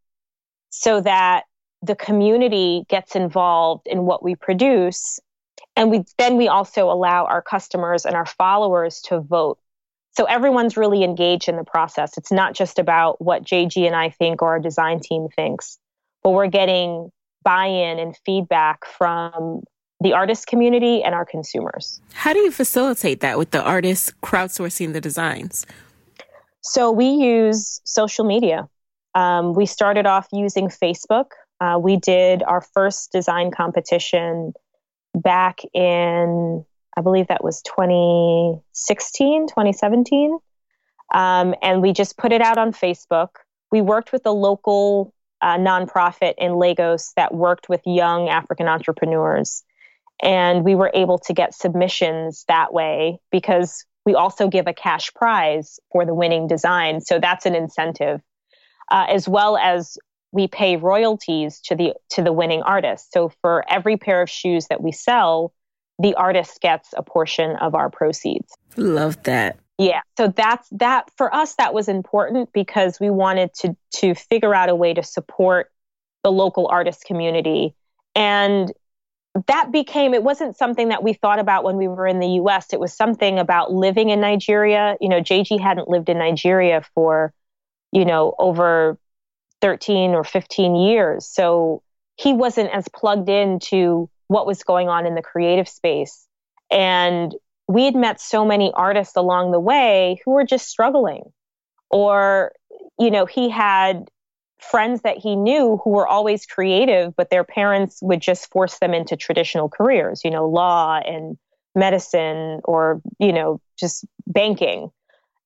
so that the community gets involved in what we produce and we then we also allow our customers and our followers to vote. So everyone's really engaged in the process. It's not just about what jg and i think or our design team thinks but we're getting buy-in and feedback from the artist community and our consumers. How do you facilitate that with the artists crowdsourcing the designs? So we use social media. Um, we started off using facebook. Uh, we did our first design competition back in, I believe that was 2016, 2017. Um, and we just put it out on Facebook. We worked with a local uh, nonprofit in Lagos that worked with young African entrepreneurs. And we were able to get submissions that way because we also give a cash prize for the winning design. So that's an incentive, uh, as well as we pay royalties to the to the winning artist. So for every pair of shoes that we sell, the artist gets a portion of our proceeds. Love that. Yeah. So that's that for us that was important because we wanted to to figure out a way to support the local artist community and that became it wasn't something that we thought about when we were in the US it was something about living in Nigeria you know JG hadn't lived in Nigeria for you know over 13 or 15 years. So he wasn't as plugged into what was going on in the creative space. And we had met so many artists along the way who were just struggling. Or, you know, he had friends that he knew who were always creative, but their parents would just force them into traditional careers, you know, law and medicine or, you know, just banking.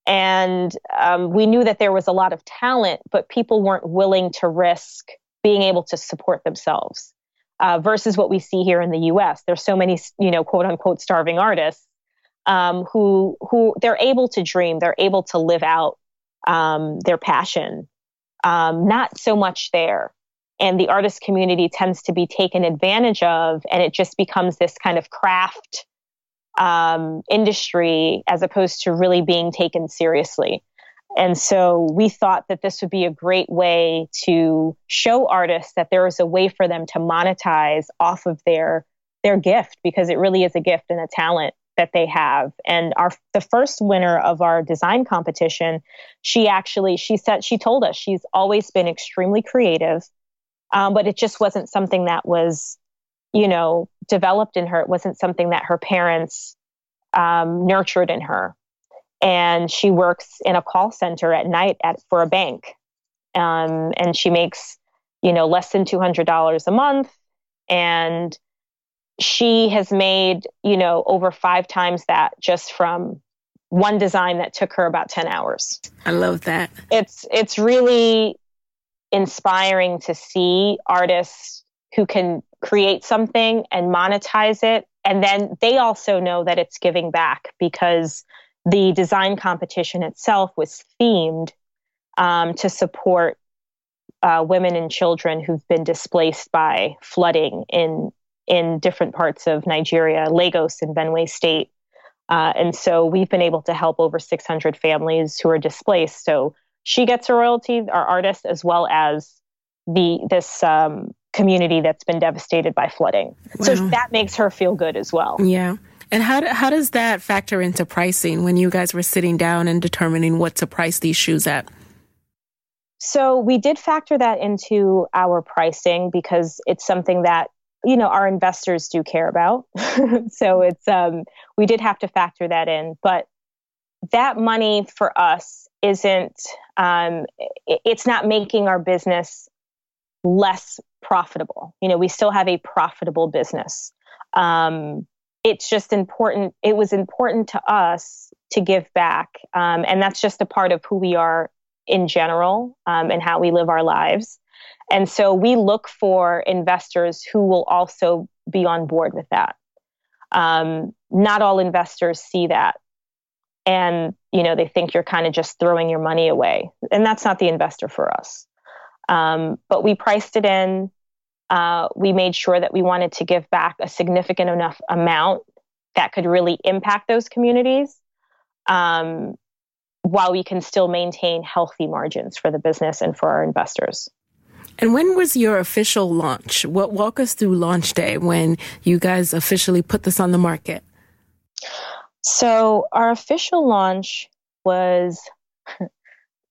And um, we knew that there was a lot of talent, but people weren't willing to risk being able to support themselves uh, versus what we see here in the U.S. There's so many, you know, quote unquote starving artists um, who who they're able to dream, they're able to live out um, their passion. Um, not so much there, and the artist community tends to be taken advantage of, and it just becomes this kind of craft um, industry as opposed to really being taken seriously. And so we thought that this would be a great way to show artists that there is a way for them to monetize off of their their gift because it really is a gift and a talent that they have. And our the first winner of our design competition, she actually she said she told us she's always been extremely creative, um, but it just wasn't something that was, you know, developed in her. It wasn't something that her parents um, nurtured in her. And she works in a call center at night at for a bank. Um, and she makes you know less than $200 a month. And she has made you know over five times that just from one design that took her about 10 hours. I love that. It's it's really inspiring to see artists who can create something and monetize it and then they also know that it's giving back because the design competition itself was themed um, to support uh, women and children who've been displaced by flooding in in different parts of Nigeria, Lagos and Benue State. Uh, and so we've been able to help over 600 families who are displaced. So she gets a royalty, our artist, as well as the this um, community that's been devastated by flooding. Wow. So that makes her feel good as well. Yeah. And how, how does that factor into pricing when you guys were sitting down and determining what to price these shoes at? So we did factor that into our pricing because it's something that you know our investors do care about. (laughs) so it's um, we did have to factor that in, but that money for us isn't um, it's not making our business less profitable. You know, we still have a profitable business. Um, it's just important. It was important to us to give back. Um, and that's just a part of who we are in general um, and how we live our lives. And so we look for investors who will also be on board with that. Um, not all investors see that. And, you know, they think you're kind of just throwing your money away. And that's not the investor for us. Um, but we priced it in uh, we made sure that we wanted to give back a significant enough amount that could really impact those communities um, while we can still maintain healthy margins for the business and for our investors. And when was your official launch? What walk us through launch day when you guys officially put this on the market? So our official launch was (laughs)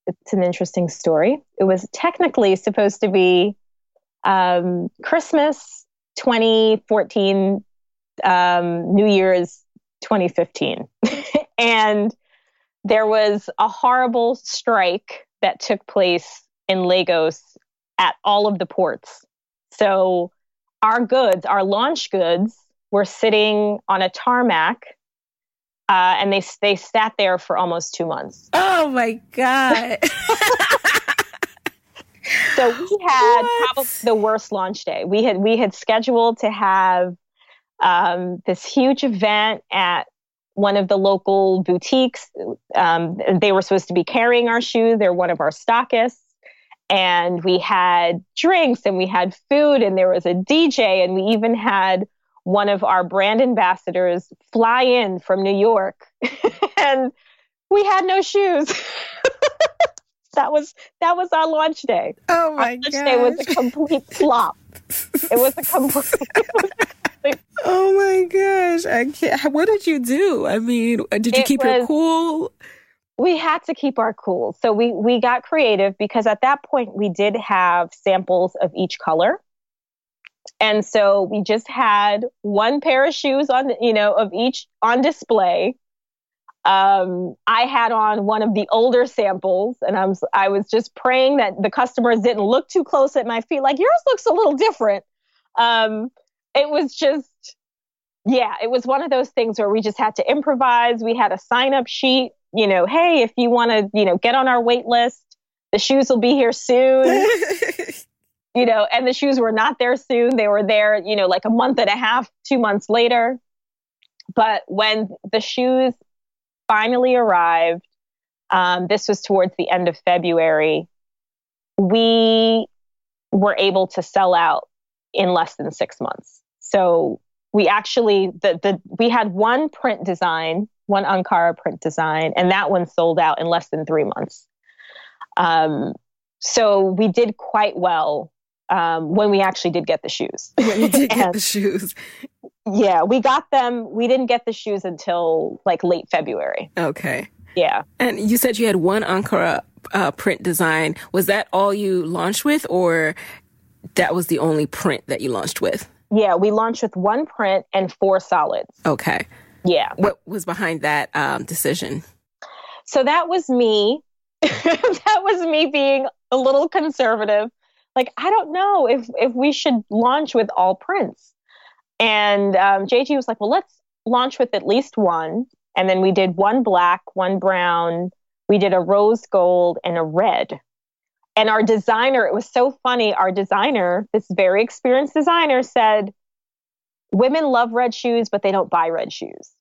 it's an interesting story. It was technically supposed to be um, Christmas 2014, um, New Year's 2015. (laughs) and there was a horrible strike that took place in Lagos at all of the ports. So our goods, our launch goods, were sitting on a tarmac uh, and they they sat there for almost two months. Oh my god! (laughs) So we (laughs) had what? probably the worst launch day. We had we had scheduled to have um, this huge event at one of the local boutiques. Um, they were supposed to be carrying our shoes. They're one of our stockists. And we had drinks and we had food and there was a DJ and we even had one of our brand ambassadors fly in from New York (laughs) and we had no shoes. (laughs) that was that was our launch day. Oh my god! Launch day was a complete flop. (laughs) (laughs) It was a complete. oh my gosh! I can't. What did you do? I mean, uh, did you it keep was, your cool? We had to keep our cool, so we we got creative because at that point we did have samples of each color. And so we just had one pair of shoes on, you know, of each on display um, I had on one of the older samples, and I was I was just praying that the customers didn't look too close at my feet. Like yours looks a little different. Um, it was just, yeah, it was one of those things where we just had to improvise. We had a sign up sheet you know, hey, if you want to, you know, get on our wait list, the shoes will be here soon. (laughs) you know, and the shoes were not there soon. They were there, you know, like a month and a half, two months later. But when the shoes finally arrived, um, this was towards the end of February, we were able to sell out in less than six months. So we actually the the we had one print design, one Ankara print design, and that one sold out in less than three months. Um, so we did quite well um, when we actually did get the shoes. When you did get (laughs) the shoes. Yeah, we got them. We didn't get the shoes until like late February. Okay. Yeah. And you said you had one Ankara uh, print design. Was that all you launched with, or that was the only print that you launched with? Yeah, we launched with one print and four solids. Okay. Yeah. What was behind that um, decision? So that was me. (laughs) that was me being a little conservative. Like, I don't know if if we should launch with all prints. And um, JG was like, well, let's launch with at least one. And then we did one black, one brown. We did a rose gold and a red. And our designer, it was so funny. Our designer, this very experienced designer, said, Women love red shoes, but they don't buy red shoes.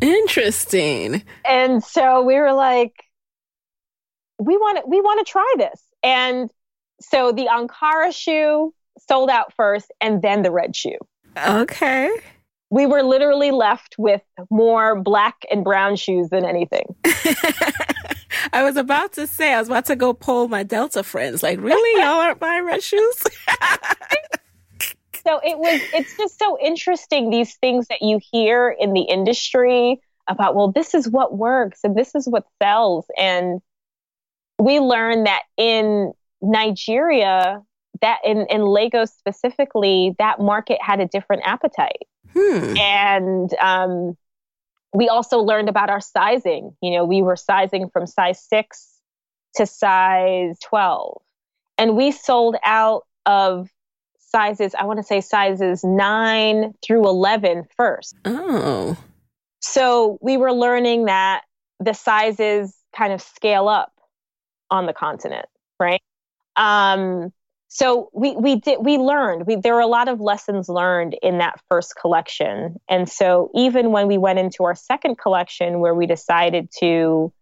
Interesting. And so we were like, we want to we want to try this. And so the Ankara shoe sold out first and then the red shoe. Okay. We were literally left with more black and brown shoes than anything. (laughs) I was about to say, I was about to go poll my Delta friends. Like, really? Y'all aren't buying red shoes? (laughs) so it was, it's just so interesting, these things that you hear in the industry about, well, this is what works and this is what sells. And we learned that in Nigeria, that in, in Lagos specifically, that market had a different appetite. Hmm. And um, we also learned about our sizing. You know, we were sizing from size six to size 12. And we sold out of sizes, I want to say sizes nine through 11 first. Oh. So we were learning that the sizes kind of scale up on the continent, right? Um, so we we did we learned we there were a lot of lessons learned in that first collection. And so even when we went into our second collection where we decided to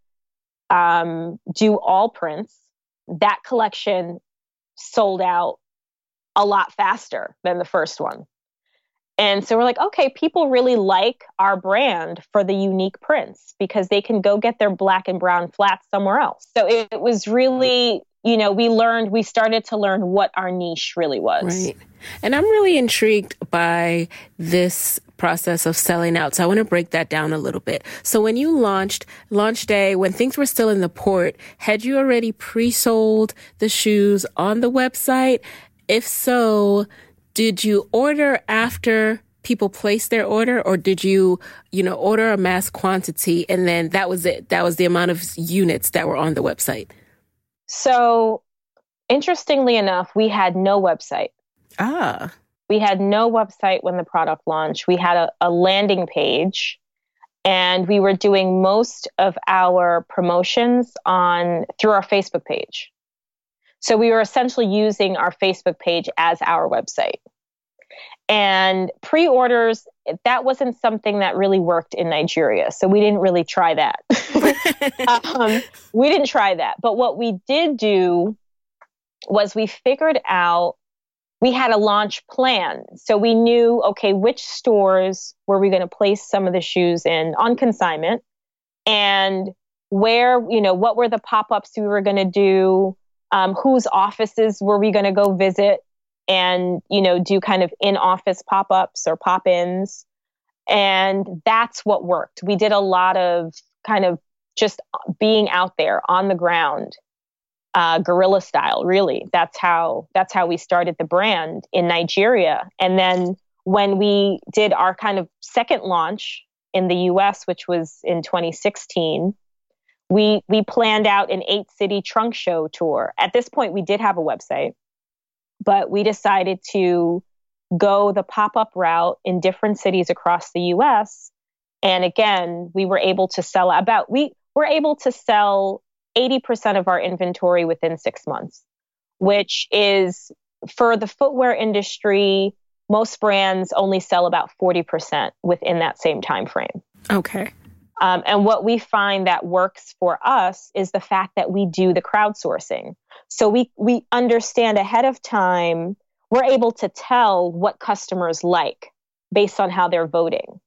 um, do all prints that collection sold out a lot faster than the first one. And so we're like okay people really like our brand for the unique prints because they can go get their black and brown flats somewhere else. So it, it was really you know, we learned, we started to learn what our niche really was. Right. And I'm really intrigued by this process of selling out. So I want to break that down a little bit. So when you launched, launch day, when things were still in the port, had you already pre-sold the shoes on the website? If so, did you order after people placed their order or did you, you know, order a mass quantity and then that was it? That was the amount of units that were on the website? So, interestingly enough, we had no website. Ah. We had no website when the product launched. We had a, a landing page and we were doing most of our promotions on through our Facebook page. So we were essentially using our Facebook page as our website. And pre-orders that wasn't something that really worked in Nigeria. So we didn't really try that. (laughs) um, we didn't try that. But what we did do was we figured out we had a launch plan. So we knew, okay, which stores were we going to place some of the shoes in on consignment and where, you know, what were the pop ups we were going to do, um, whose offices were we going to go visit and, you know, do kind of in office pop ups or pop ins. And that's what worked. We did a lot of kind of just being out there on the ground uh, guerrilla style really that's how that's how we started the brand in nigeria and then when we did our kind of second launch in the us which was in 2016 we we planned out an eight city trunk show tour at this point we did have a website but we decided to go the pop-up route in different cities across the us and again we were able to sell about we we're able to sell 80% of our inventory within six months, which is for the footwear industry, most brands only sell about 40% within that same time frame. Okay. Um, and what we find that works for us is the fact that we do the crowdsourcing. So we we understand ahead of time. We're able to tell what customers like based on how they're voting,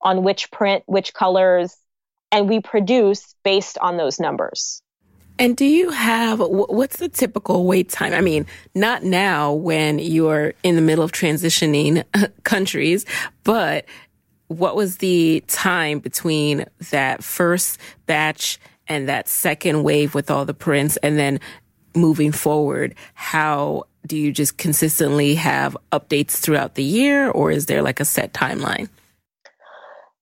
on which print, which colors, and we produce based on those numbers. And do you have what's the typical wait time? I mean, not now when you're in the middle of transitioning (laughs) countries, but what was the time between that first batch and that second wave with all the prints and then moving forward? How do you just consistently have updates throughout the year or is there like a set timeline?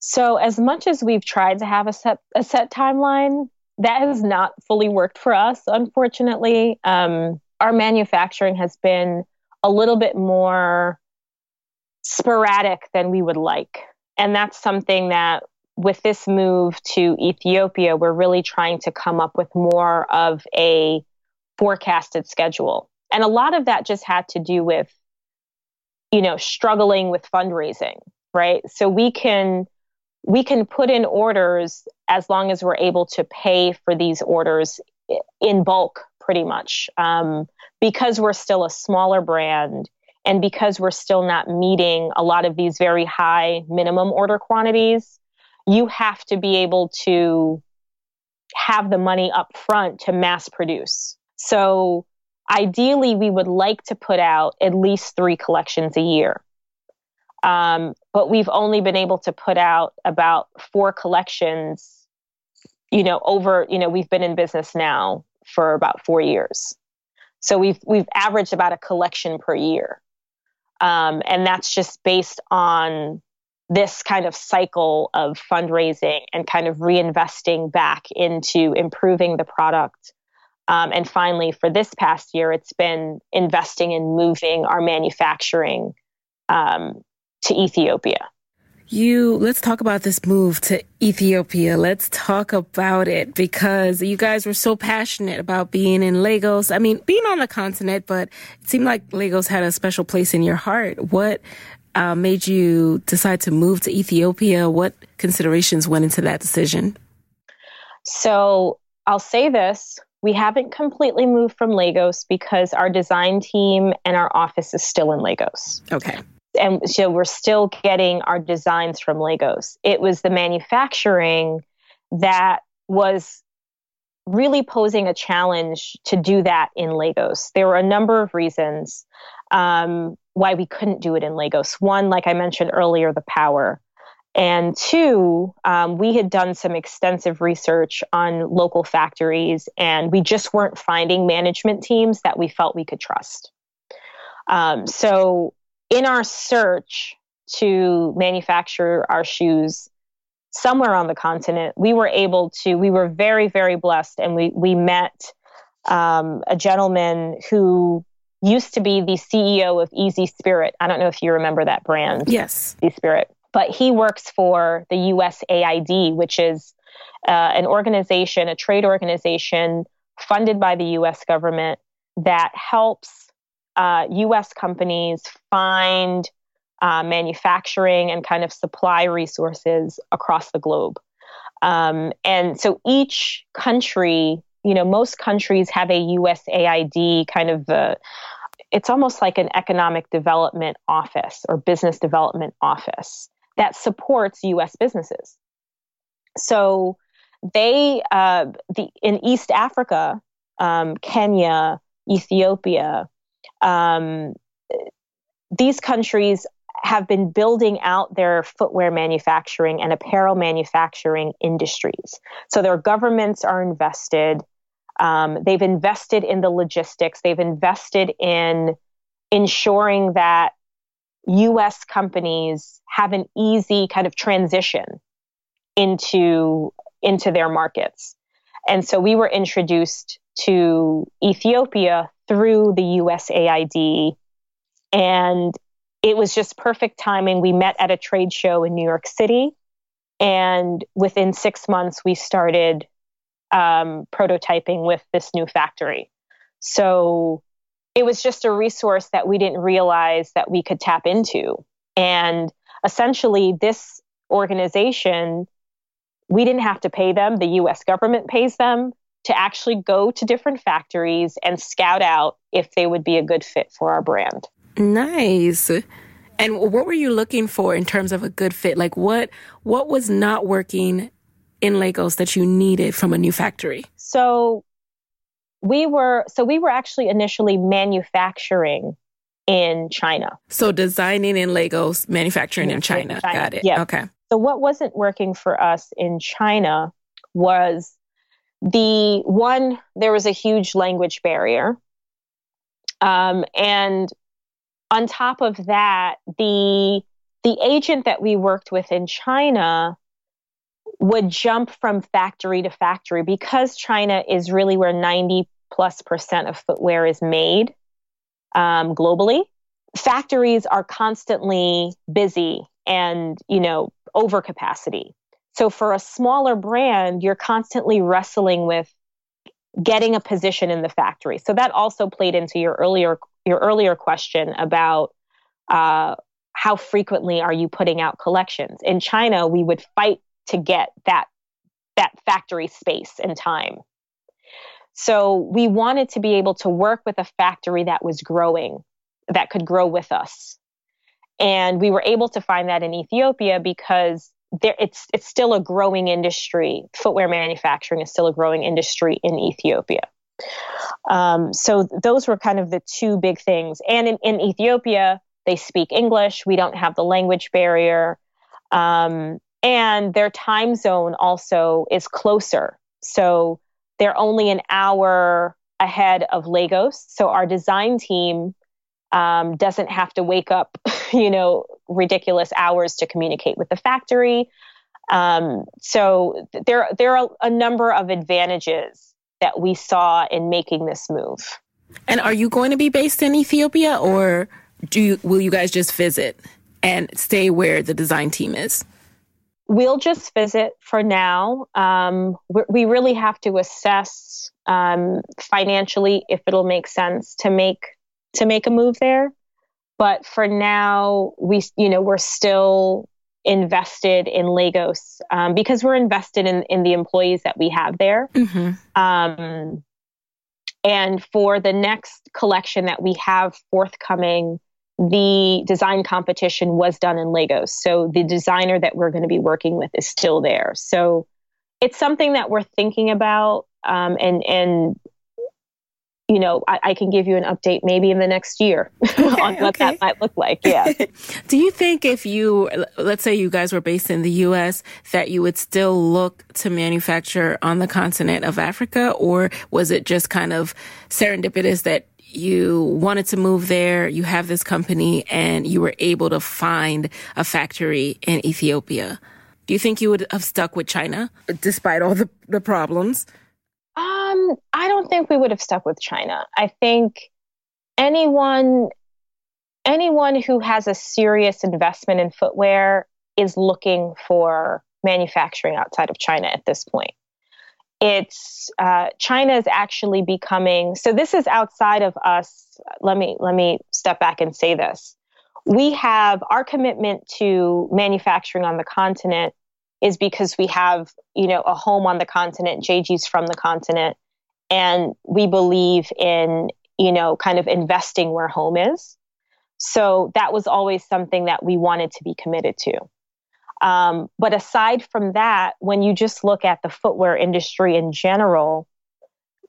So as much as we've tried to have a set a set timeline, that has not fully worked for us, unfortunately. Um, our manufacturing has been a little bit more sporadic than we would like. And that's something that with this move to Ethiopia, we're really trying to come up with more of a forecasted schedule. And a lot of that just had to do with, you know, struggling with fundraising, right? So we can we can put in orders as long as we're able to pay for these orders in bulk pretty much um, because we're still a smaller brand and because we're still not meeting a lot of these very high minimum order quantities you have to be able to have the money up front to mass produce so ideally we would like to put out at least three collections a year um, but we've only been able to put out about four collections, you know, over, you know, we've been in business now for about four years. So we've, we've averaged about a collection per year. Um, and that's just based on this kind of cycle of fundraising and kind of reinvesting back into improving the product. Um, and finally, for this past year, it's been investing in moving our manufacturing um, to Ethiopia. You, let's talk about this move to Ethiopia. Let's talk about it because you guys were so passionate about being in Lagos. I mean, being on the continent, but it seemed like Lagos had a special place in your heart. What uh, made you decide to move to Ethiopia? What considerations went into that decision? So I'll say this. We haven't completely moved from Lagos because our design team and our office is still in Lagos. Okay and so we're still getting our designs from Lagos. It was the manufacturing that was really posing a challenge to do that in Lagos. There were a number of reasons um, why we couldn't do it in Lagos. One, like I mentioned earlier, the power. And two, um, we had done some extensive research on local factories, and we just weren't finding management teams that we felt we could trust. Um, so in our search to manufacture our shoes somewhere on the continent, we were able to, we were very, very blessed. And we, we met um, a gentleman who used to be the CEO of Easy Spirit. I don't know if you remember that brand. Yes. Easy Spirit. But he works for the USAID, which is uh, an organization, a trade organization funded by the US government that helps uh, US companies find uh, manufacturing and kind of supply resources across the globe. Um, and so each country, you know, most countries have a USAID kind of, uh, it's almost like an economic development office or business development office that supports US businesses. So they, uh, the, in East Africa, um, Kenya, Ethiopia, um, these countries have been building out their footwear manufacturing and apparel manufacturing industries. So their governments are invested. Um, they've invested in the logistics. They've invested in ensuring that U.S. companies have an easy kind of transition into into their markets. And so we were introduced to Ethiopia through the USAID. And it was just perfect timing. We met at a trade show in New York City. And within six months, we started um, prototyping with this new factory. So it was just a resource that we didn't realize that we could tap into. And essentially, this organization, we didn't have to pay them, the US government pays them to actually go to different factories and scout out if they would be a good fit for our brand. Nice. And what were you looking for in terms of a good fit? Like what what was not working in Lagos that you needed from a new factory? So we were so we were actually initially manufacturing in China. So designing in Lagos, manufacturing in China. China. Got it. Yeah. Okay. So what wasn't working for us in China was the one there was a huge language barrier. Um, and on top of that, the the agent that we worked with in China would jump from factory to factory because China is really where 90 plus percent of footwear is made um, globally. Factories are constantly busy and, you know, over capacity. So for a smaller brand, you're constantly wrestling with getting a position in the factory. So that also played into your earlier your earlier question about uh, how frequently are you putting out collections. In China, we would fight to get that that factory space and time. So we wanted to be able to work with a factory that was growing, that could grow with us. And we were able to find that in Ethiopia because there, it's it's still a growing industry. Footwear manufacturing is still a growing industry in Ethiopia. Um, so those were kind of the two big things. And in, in Ethiopia, they speak English. We don't have the language barrier. Um, and their time zone also is closer. So they're only an hour ahead of Lagos. So our design team um, doesn't have to wake up, (laughs) you know, ridiculous hours to communicate with the factory. Um, so there, there are a number of advantages that we saw in making this move. And are you going to be based in Ethiopia, or do you, will you guys just visit and stay where the design team is? We'll just visit for now. Um, we really have to assess um, financially if it'll make sense to make to make a move there. But for now, we you know we're still invested in Lagos um, because we're invested in in the employees that we have there. Mm-hmm. Um, and for the next collection that we have forthcoming, the design competition was done in Lagos. So the designer that we're going to be working with is still there. So it's something that we're thinking about um, and and you know, I, I, can give you an update maybe in the next year okay, (laughs) (laughs) on what okay. that might look like. Yeah. (laughs) Do you think if you, let's say you guys were based in the U.S., that you would still look to manufacture on the continent of Africa, or was it just kind of serendipitous that you wanted to move there, you have this company, and you were able to find a factory in Ethiopia? Do you think you would have stuck with China despite all the, the problems? Um, I don't think we would have stuck with China. I think anyone anyone who has a serious investment in footwear is looking for manufacturing outside of China at this point. It's uh, China is actually becoming so. This is outside of us. Let me let me step back and say this. We have our commitment to manufacturing on the continent is because we have, you know, a home on the continent. JG's from the continent. And we believe in, you know, kind of investing where home is. So that was always something that we wanted to be committed to. Um, but aside from that, when you just look at the footwear industry in general,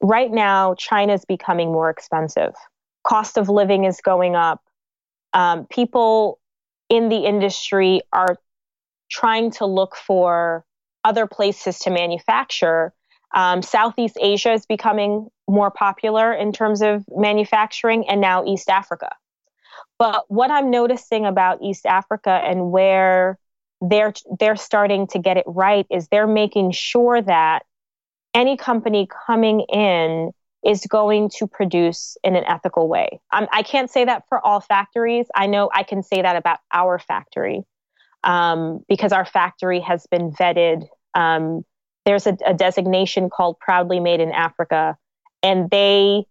right now, China is becoming more expensive. Cost of living is going up. Um, people in the industry are trying to look for other places to manufacture. Um, Southeast Asia is becoming more popular in terms of manufacturing, and now East Africa. But what I'm noticing about East Africa and where they're they're starting to get it right is they're making sure that any company coming in is going to produce in an ethical way. Um, I can't say that for all factories. I know I can say that about our factory. Um, because our factory has been vetted. Um, there's a, a designation called Proudly Made in Africa, and they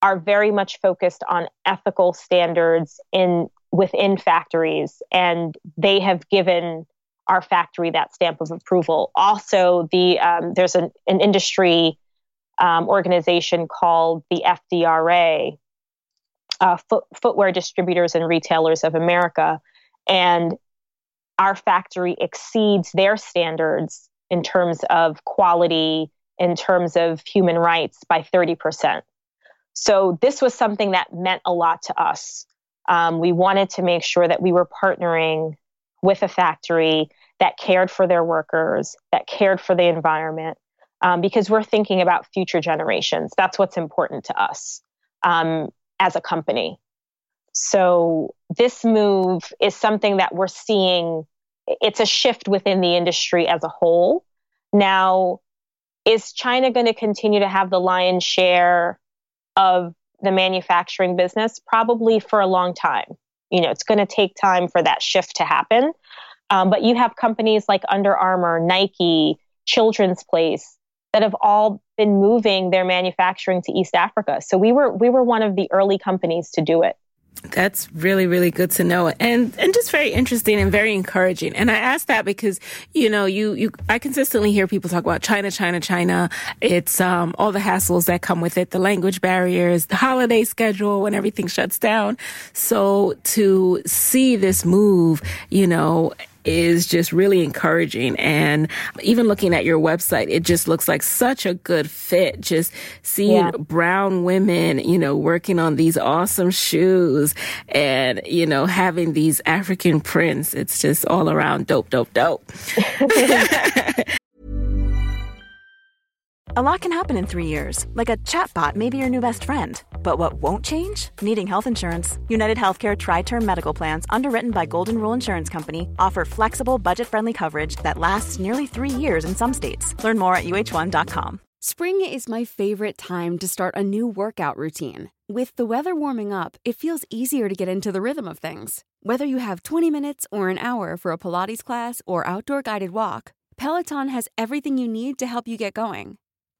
are very much focused on ethical standards in within factories, and they have given our factory that stamp of approval. Also, the um, there's an, an industry um, organization called the FDRA, uh, Foot, Footwear Distributors and Retailers of America, and our factory exceeds their standards in terms of quality, in terms of human rights by 30%. So this was something that meant a lot to us. Um, we wanted to make sure that we were partnering with a factory that cared for their workers, that cared for the environment, um, because we're thinking about future generations. That's what's important to us um, as a company. So this move is something that we're seeing. It's a shift within the industry as a whole. Now, is China going to continue to have the lion's share of the manufacturing business? Probably for a long time. You know, it's going to take time for that shift to happen. Um, but you have companies like Under Armour, Nike, Children's Place that have all been moving their manufacturing to East Africa. So we were we were one of the early companies to do it. That's really, really good to know and, and just very interesting and very encouraging. And I ask that because, you know, you, you, I consistently hear people talk about China, China, China. It's, um, all the hassles that come with it, the language barriers, the holiday schedule when everything shuts down. So to see this move, you know, is just really encouraging. And even looking at your website, it just looks like such a good fit. Just seeing yeah. brown women, you know, working on these awesome shoes and, you know, having these African prints. It's just all around dope, dope, dope. (laughs) (laughs) a lot can happen in three years, like a chatbot may be your new best friend but what won't change? Needing health insurance. United Healthcare TriTerm Medical Plans, underwritten by Golden Rule Insurance Company, offer flexible, budget friendly coverage that lasts nearly three years in some states. Learn more at uh1.com. Spring is my favorite time to start a new workout routine. With the weather warming up, it feels easier to get into the rhythm of things. Whether you have 20 minutes or an hour for a Pilates class or outdoor guided walk, Peloton has everything you need to help you get going.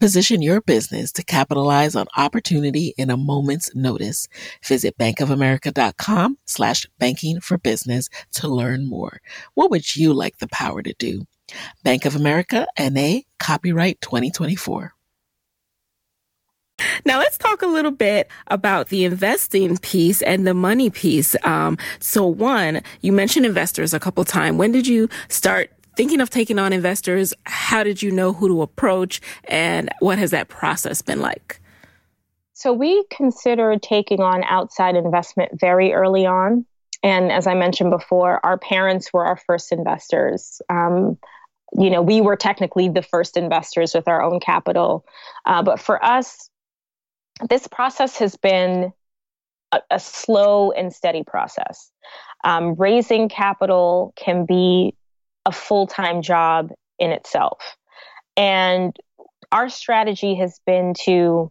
Position your business to capitalize on opportunity in a moment's notice. Visit bankofamerica.com slash banking for business to learn more. What would you like the power to do? Bank of America NA copyright 2024. Now let's talk a little bit about the investing piece and the money piece. Um, so one, you mentioned investors a couple times. When did you start thinking of taking on investors, how did you know who to approach and what has that process been like? So we considered taking on outside investment very early on. And as I mentioned before, our parents were our first investors. Um, you know, we were technically the first investors with our own capital. Uh, but for us, this process has been a, a slow and steady process. Um, raising capital can be a full time job in itself. And our strategy has been to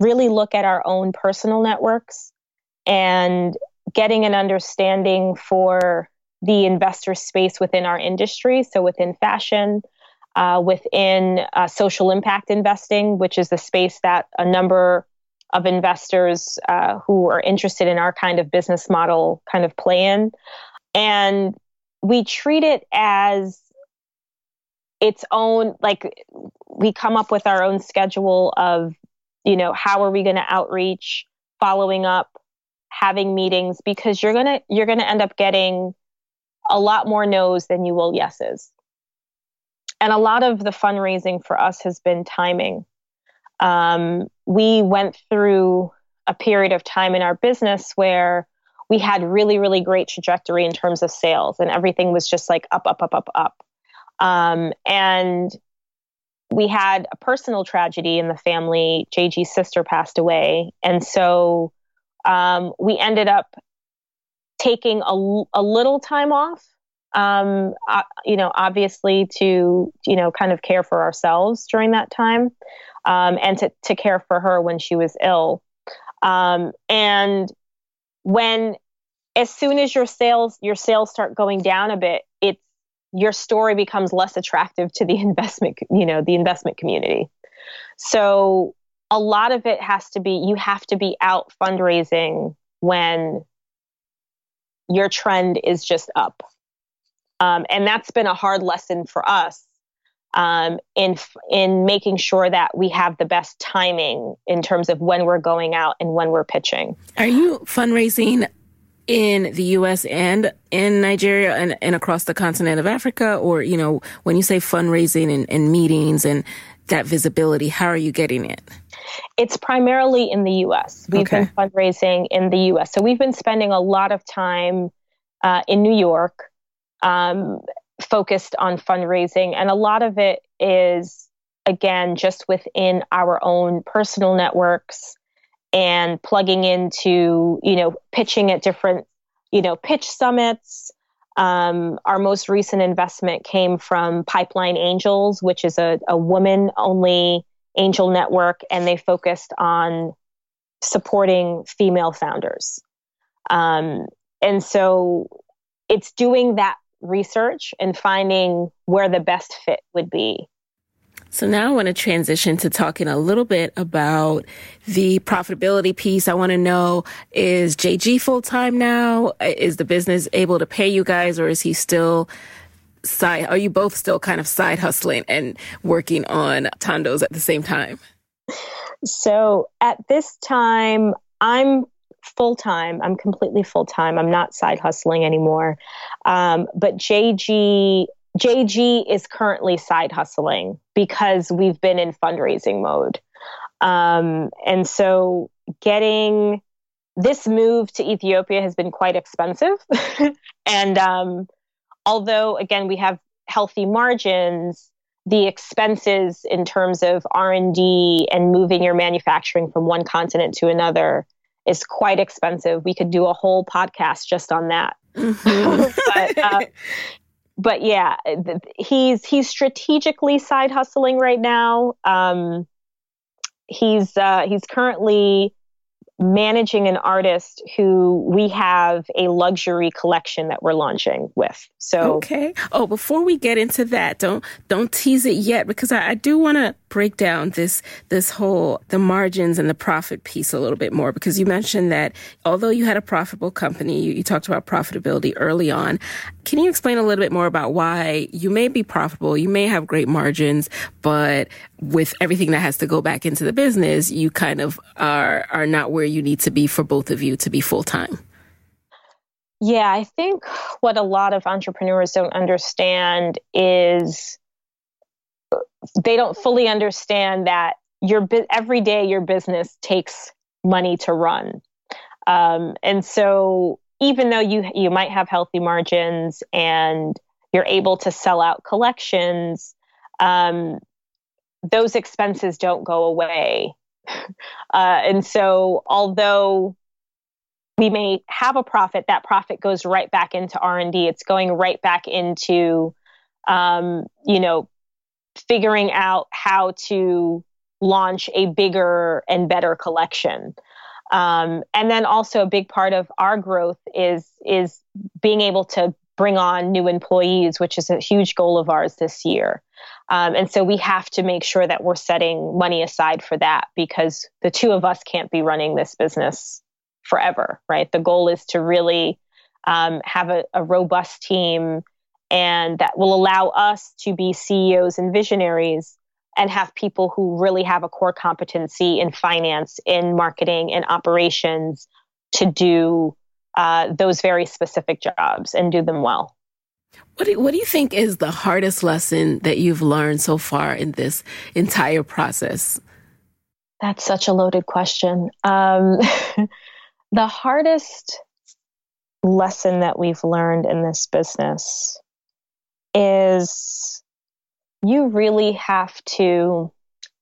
really look at our own personal networks and getting an understanding for the investor space within our industry. So, within fashion, uh, within uh, social impact investing, which is the space that a number of investors uh, who are interested in our kind of business model kind of play in. And we treat it as its own like we come up with our own schedule of you know how are we going to outreach following up having meetings because you're going to you're going to end up getting a lot more no's than you will yeses. And a lot of the fundraising for us has been timing. Um, we went through a period of time in our business where we had really really great trajectory in terms of sales and everything was just like up up up up up um, and we had a personal tragedy in the family. JG's sister passed away. And so um, we ended up taking a, a little time off, um, uh, you know, obviously to, you know, kind of care for ourselves during that time um, and to, to care for her when she was ill. Um, and when, as soon as your sales, your sales start going down a bit, it's your story becomes less attractive to the (laughs) investment, you know, the investment community. So a lot of it has to be you have to be out fundraising when your trend is just up. Um, and that's been a hard lesson for us um, in in making sure that we have the best timing in terms of when we're going out and when we're pitching. Are you fundraising in the US and in Nigeria and, and across the continent of Africa? Or, you know, when you say fundraising and, and meetings and that visibility, how are you getting it? It's primarily in the US. We've okay. been fundraising in the US. So we've been spending a lot of time uh, in New York um, focused on fundraising. And a lot of it is, again, just within our own personal networks and plugging into, you know, pitching at different, you know, pitch summits. Um, our most recent investment came from Pipeline Angels, which is a, a woman only angel network, and they focused on supporting female founders. Um, and so it's doing that research and finding where the best fit would be so now I want to transition to talking a little bit about the profitability piece. I want to know, is JG full time now? Is the business able to pay you guys or is he still side, are you both still kind of side hustling and working on Thando's at the same time? So at this time, I'm full time. I'm completely full time. I'm not side hustling anymore. Um, but JG JG is currently side hustling because we've been in fundraising mode. Um, and so getting this move to Ethiopia has been quite expensive. (laughs) and um, although, again, we have healthy margins, the expenses in terms of R&D and moving your manufacturing from one continent to another is quite expensive. We could do a whole podcast just on that. Mm-hmm. but, uh, (laughs) but yeah, he's he's strategically side hustling right now. Um, he's uh, he's currently managing an artist who we have a luxury collection that we're launching with. So okay. Oh, before we get into that, don't don't tease it yet because I, I do want to break down this this whole the margins and the profit piece a little bit more because you mentioned that although you had a profitable company, you, you talked about profitability early on. Can you explain a little bit more about why you may be profitable, you may have great margins, but with everything that has to go back into the business, you kind of are are not where you need to be for both of you to be full time? Yeah, I think what a lot of entrepreneurs don't understand is they don't fully understand that your every day your business takes money to run. Um, and so even though you you might have healthy margins and you're able to sell out collections, um, those expenses don't go away. (laughs) Uh, and so, although we may have a profit, that profit goes right back into R and D. It's going right back into, um, you know, figuring out how to launch a bigger and better collection. Um, and then also a big part of our growth is is being able to bring on new employees, which is a huge goal of ours this year. Um, and so we have to make sure that we're setting money aside for that because the two of us can't be running this business forever, right? The goal is to really um, have a, a robust team and that will allow us to be CEOs and visionaries and have people who really have a core competency in finance, in marketing, in operations to do uh, those very specific jobs and do them well. What do, what do you think is the hardest lesson that you've learned so far in this entire process? That's such a loaded question. Um, (laughs) the hardest lesson that we've learned in this business is you really have to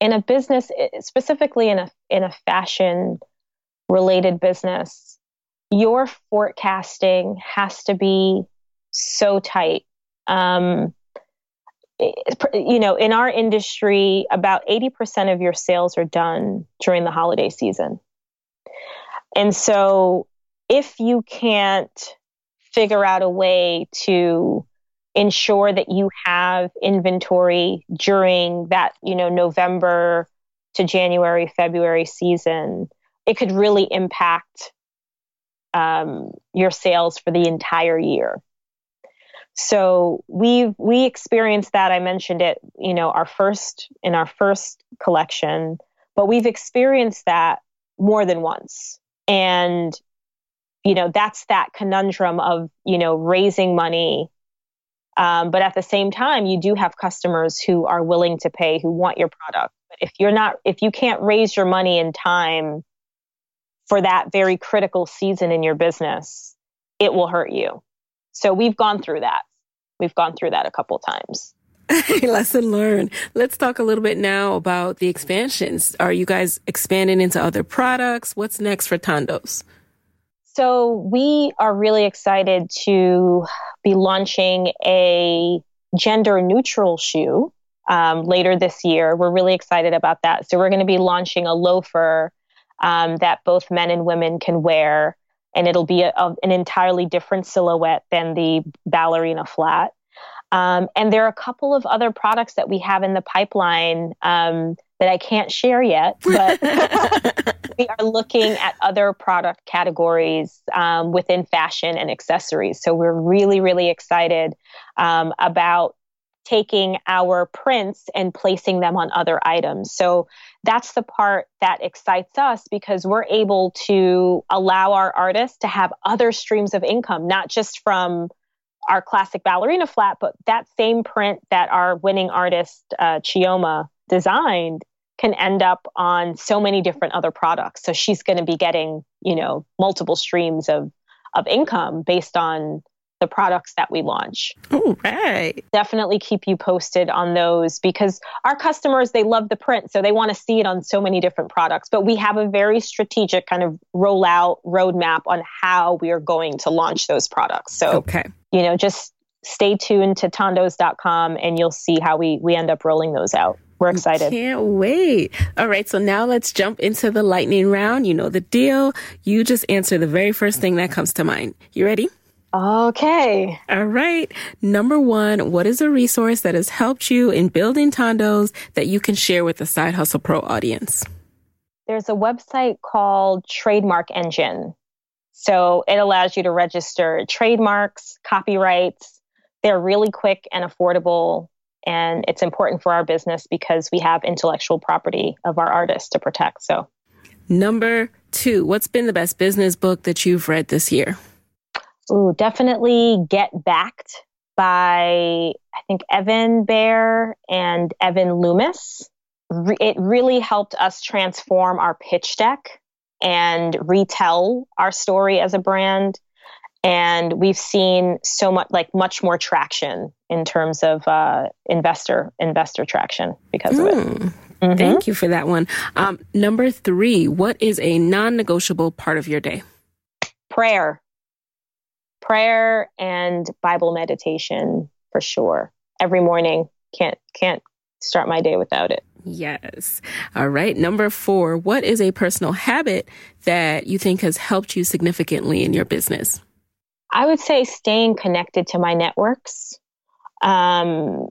in a business specifically in a in a fashion related business your forecasting has to be so tight. Um, you know in our industry about 80% of your sales are done during the holiday season. And so if you can't figure out a way to ensure that you have inventory during that, you know, November to January, February season, it could really impact um, your sales for the entire year. So we we experienced that. I mentioned it, you know, our first in our first collection, but we've experienced that more than once. And you know, that's that conundrum of, you know, raising money um, but at the same time, you do have customers who are willing to pay, who want your product. But if you're not, if you can't raise your money in time for that very critical season in your business, it will hurt you. So we've gone through that. We've gone through that a couple times. (laughs) Lesson learned. Let's talk a little bit now about the expansions. Are you guys expanding into other products? What's next for Thando's? So we are really excited to be launching a gender neutral shoe um, later this year. We're really excited about that. So we're going to be launching a loafer um, that both men and women can wear, and it'll be a, a, an entirely different silhouette than the ballerina flat. Um, and there are a couple of other products that we have in the pipeline um, that I can't share yet, but (laughs) we are looking at other product categories um, within fashion and accessories. So we're really, really excited um, about taking our prints and placing them on other items. So that's the part that excites us because we're able to allow our artists to have other streams of income, not just from our classic ballerina flat, but that same print that our winning artist, uh, Chioma, designed can end up on so many different other products. So she's going to be getting, you know, multiple streams of of income based on the products that we launch. All right. Definitely keep you posted on those because our customers they love the print so they want to see it on so many different products. But we have a very strategic kind of rollout roadmap on how we are going to launch those products. So okay. you know, just stay tuned to thandos.com and you'll see how we we end up rolling those out. We're excited. Can't wait. All right. So now let's jump into the lightning round. You know the deal. You just answer the very first thing that comes to mind. You ready? Okay. All right. Number one, what is a resource that has helped you in building Thando's that you can share with the Side Hustle Pro audience? There's a website called Trademark Engine. So it allows you to register trademarks, copyrights. They're really quick and affordable and it's important for our business because we have intellectual property of our artists to protect. So, number two, what's been the best business book that you've read this year? Ooh, definitely Get Backed by I think Evan Baehr and Evan Loomis. It really helped us transform our pitch deck and retell our story as a brand and we've seen so much like much more traction in terms of uh, investor investor traction because of it. Mm. Mm-hmm. Thank you for that one. Um, number three, what is a non-negotiable part of your day? Prayer, prayer, and Bible meditation for sure. Every morning, can't can't start my day without it. Yes. All right. Number four, what is a personal habit that you think has helped you significantly in your business? I would say staying connected to my networks. Um,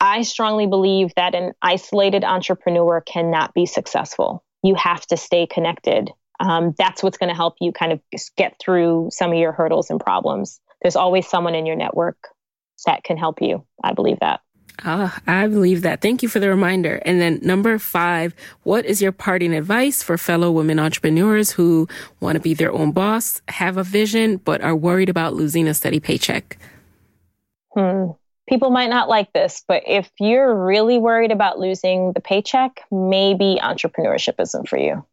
I strongly believe that an isolated entrepreneur cannot be successful. You have to stay connected. Um, that's what's going to help you kind of get through some of your hurdles and problems. There's always someone in your network that can help you. I believe that. Ah, I believe that. Thank you for the reminder. And then number five, what is your parting advice for fellow women entrepreneurs who want to be their own boss, have a vision, but are worried about losing a steady paycheck? Hmm. People might not like this, but if you're really worried about losing the paycheck, maybe entrepreneurship isn't for you.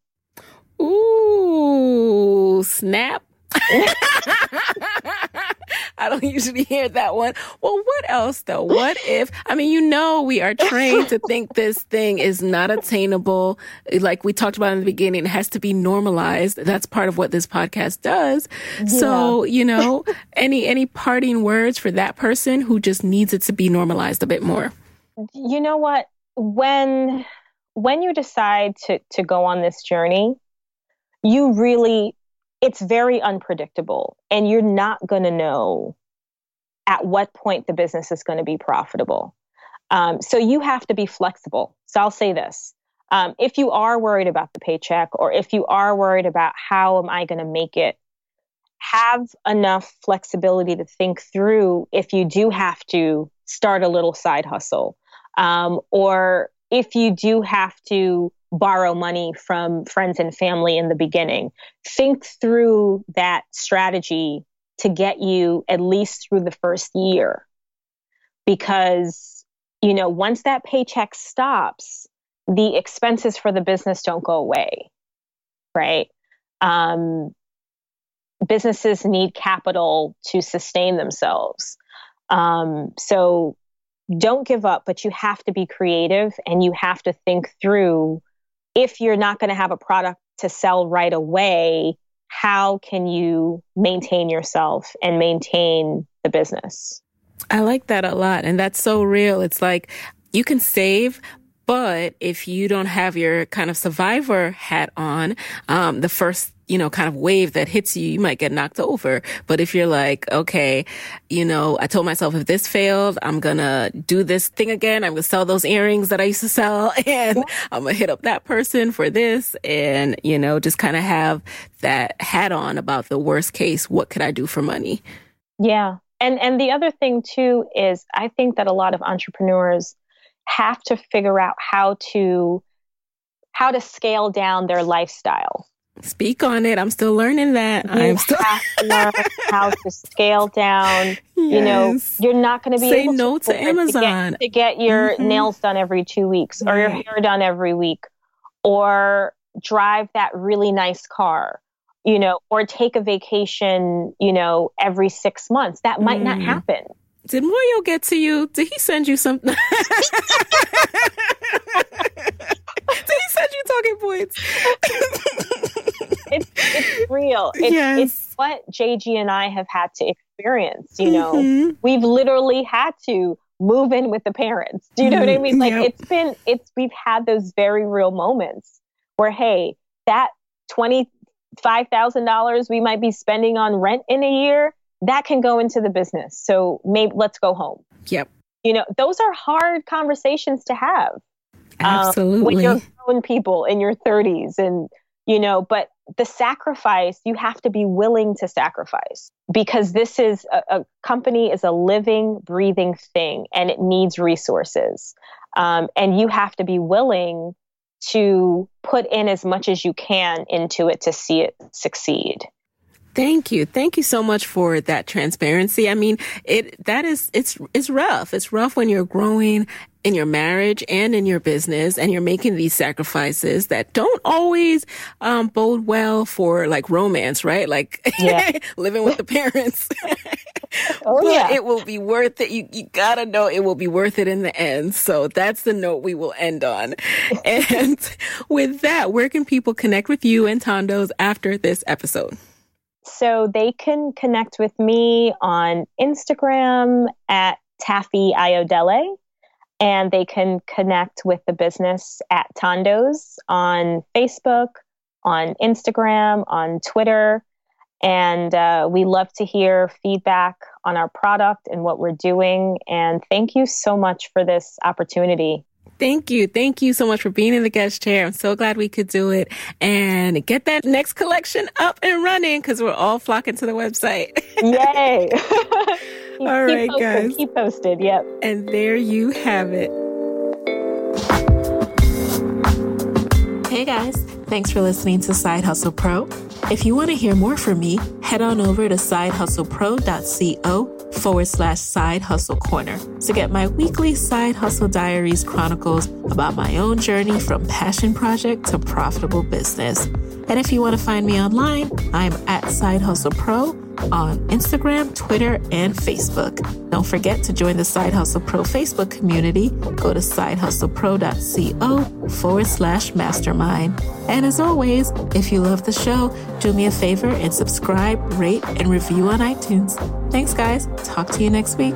Ooh, snap. (laughs) I don't usually hear that one. Well, what else though? What if, I mean, you know, we are trained to think this thing is not attainable. Like we talked about in the beginning, it has to be normalized. That's part of what this podcast does. Yeah. So, you know, any, any parting words for that person who just needs it to be normalized a bit more? You know what? When, when you decide to, to go on this journey, you really it's very unpredictable and you're not going to know at what point the business is going to be profitable. Um, so you have to be flexible. So I'll say this. Um, if you are worried about the paycheck or if you are worried about how am I going to make it, have enough flexibility to think through if you do have to start a little side hustle um, or if you do have to borrow money from friends and family in the beginning. Think through that strategy to get you at least through the first year. Because, you know, once that paycheck stops, the expenses for the business don't go away, right? Um, businesses need capital to sustain themselves. Um, so don't give up, but you have to be creative and you have to think through if you're not going to have a product to sell right away, how can you maintain yourself and maintain the business? I like that a lot. And that's so real. It's like you can save, but if you don't have your kind of survivor hat on, um, the first you know, kind of wave that hits you, you might get knocked over. But if you're like, okay, you know, I told myself if this failed, I'm gonna do this thing again. I'm gonna sell those earrings that I used to sell (laughs) and I'm gonna hit up that person for this and, you know, just kind of have that hat on about the worst case. What could I do for money? Yeah. And, and the other thing too is I think that a lot of entrepreneurs have to figure out how to, how to scale down their lifestyle Speak on it. I'm still learning that. You I'm still have to learn how to scale down. Yes. You know, you're not going to be say able no to, to Amazon to get, to get your mm-hmm. nails done every two weeks or your hair done every week, or drive that really nice car. You know, or take a vacation. You know, every six months. That might mm. not happen. Did Moyo get to you? Did he send you something? (laughs) (laughs) He said you talking points? it's, it's real. It's, yes. it's what JG and I have had to experience. You know, mm-hmm. we've literally had to move in with the parents. Do you know mm-hmm. what I mean? Like yep. it's been, it's, we've had those very real moments where, hey, that $25,000 we might be spending on rent in a year, that can go into the business. So maybe let's go home. Yep. You know, those are hard conversations to have. Absolutely. Um, when you're grown people in your 30s and, you know, but the sacrifice, you have to be willing to sacrifice because this is a, a company is a living, breathing thing and it needs resources. Um, and you have to be willing to put in as much as you can into it to see it succeed. Thank you. Thank you so much for that transparency. I mean, it, that is, it's, it's rough. It's rough when you're growing in your marriage and in your business and you're making these sacrifices that don't always um, bode well for like romance, right? Like yeah. (laughs) living with the parents. (laughs) oh, but yeah. it will be worth it. You, you gotta know it will be worth it in the end. So that's the note we will end on. (laughs) and with that, where can people connect with you and Thando's after this episode? So they can connect with me on Instagram at Taffi Ayodele, and they can connect with the business at Thando's on Facebook, on Instagram, on Twitter. And uh, we love to hear feedback on our product and what we're doing. And thank you so much for this opportunity. Thank you. Thank you so much for being in the guest chair. I'm so glad we could do it and get that next collection up and running because we're all flocking to the website. (laughs) Yay. (laughs) Keep, All keep right, posted, guys. Keep posted. Yep. And there you have it. Hey guys, thanks for listening to Side Hustle Pro. If you want to hear more from me, head on over to sidehustlepro.co forward slash side hustle corner to get my weekly side hustle diaries chronicles about my own journey from passion project to profitable business. And if you want to find me online, I'm at Side Hustle Pro on Instagram, Twitter, and Facebook. Don't forget to join the Side Hustle Pro Facebook community. Go to sidehustlepro.co forward slash mastermind. And as always, if you love the show, do me a favor and subscribe, rate, and review on iTunes. Thanks, guys. Talk to you next week.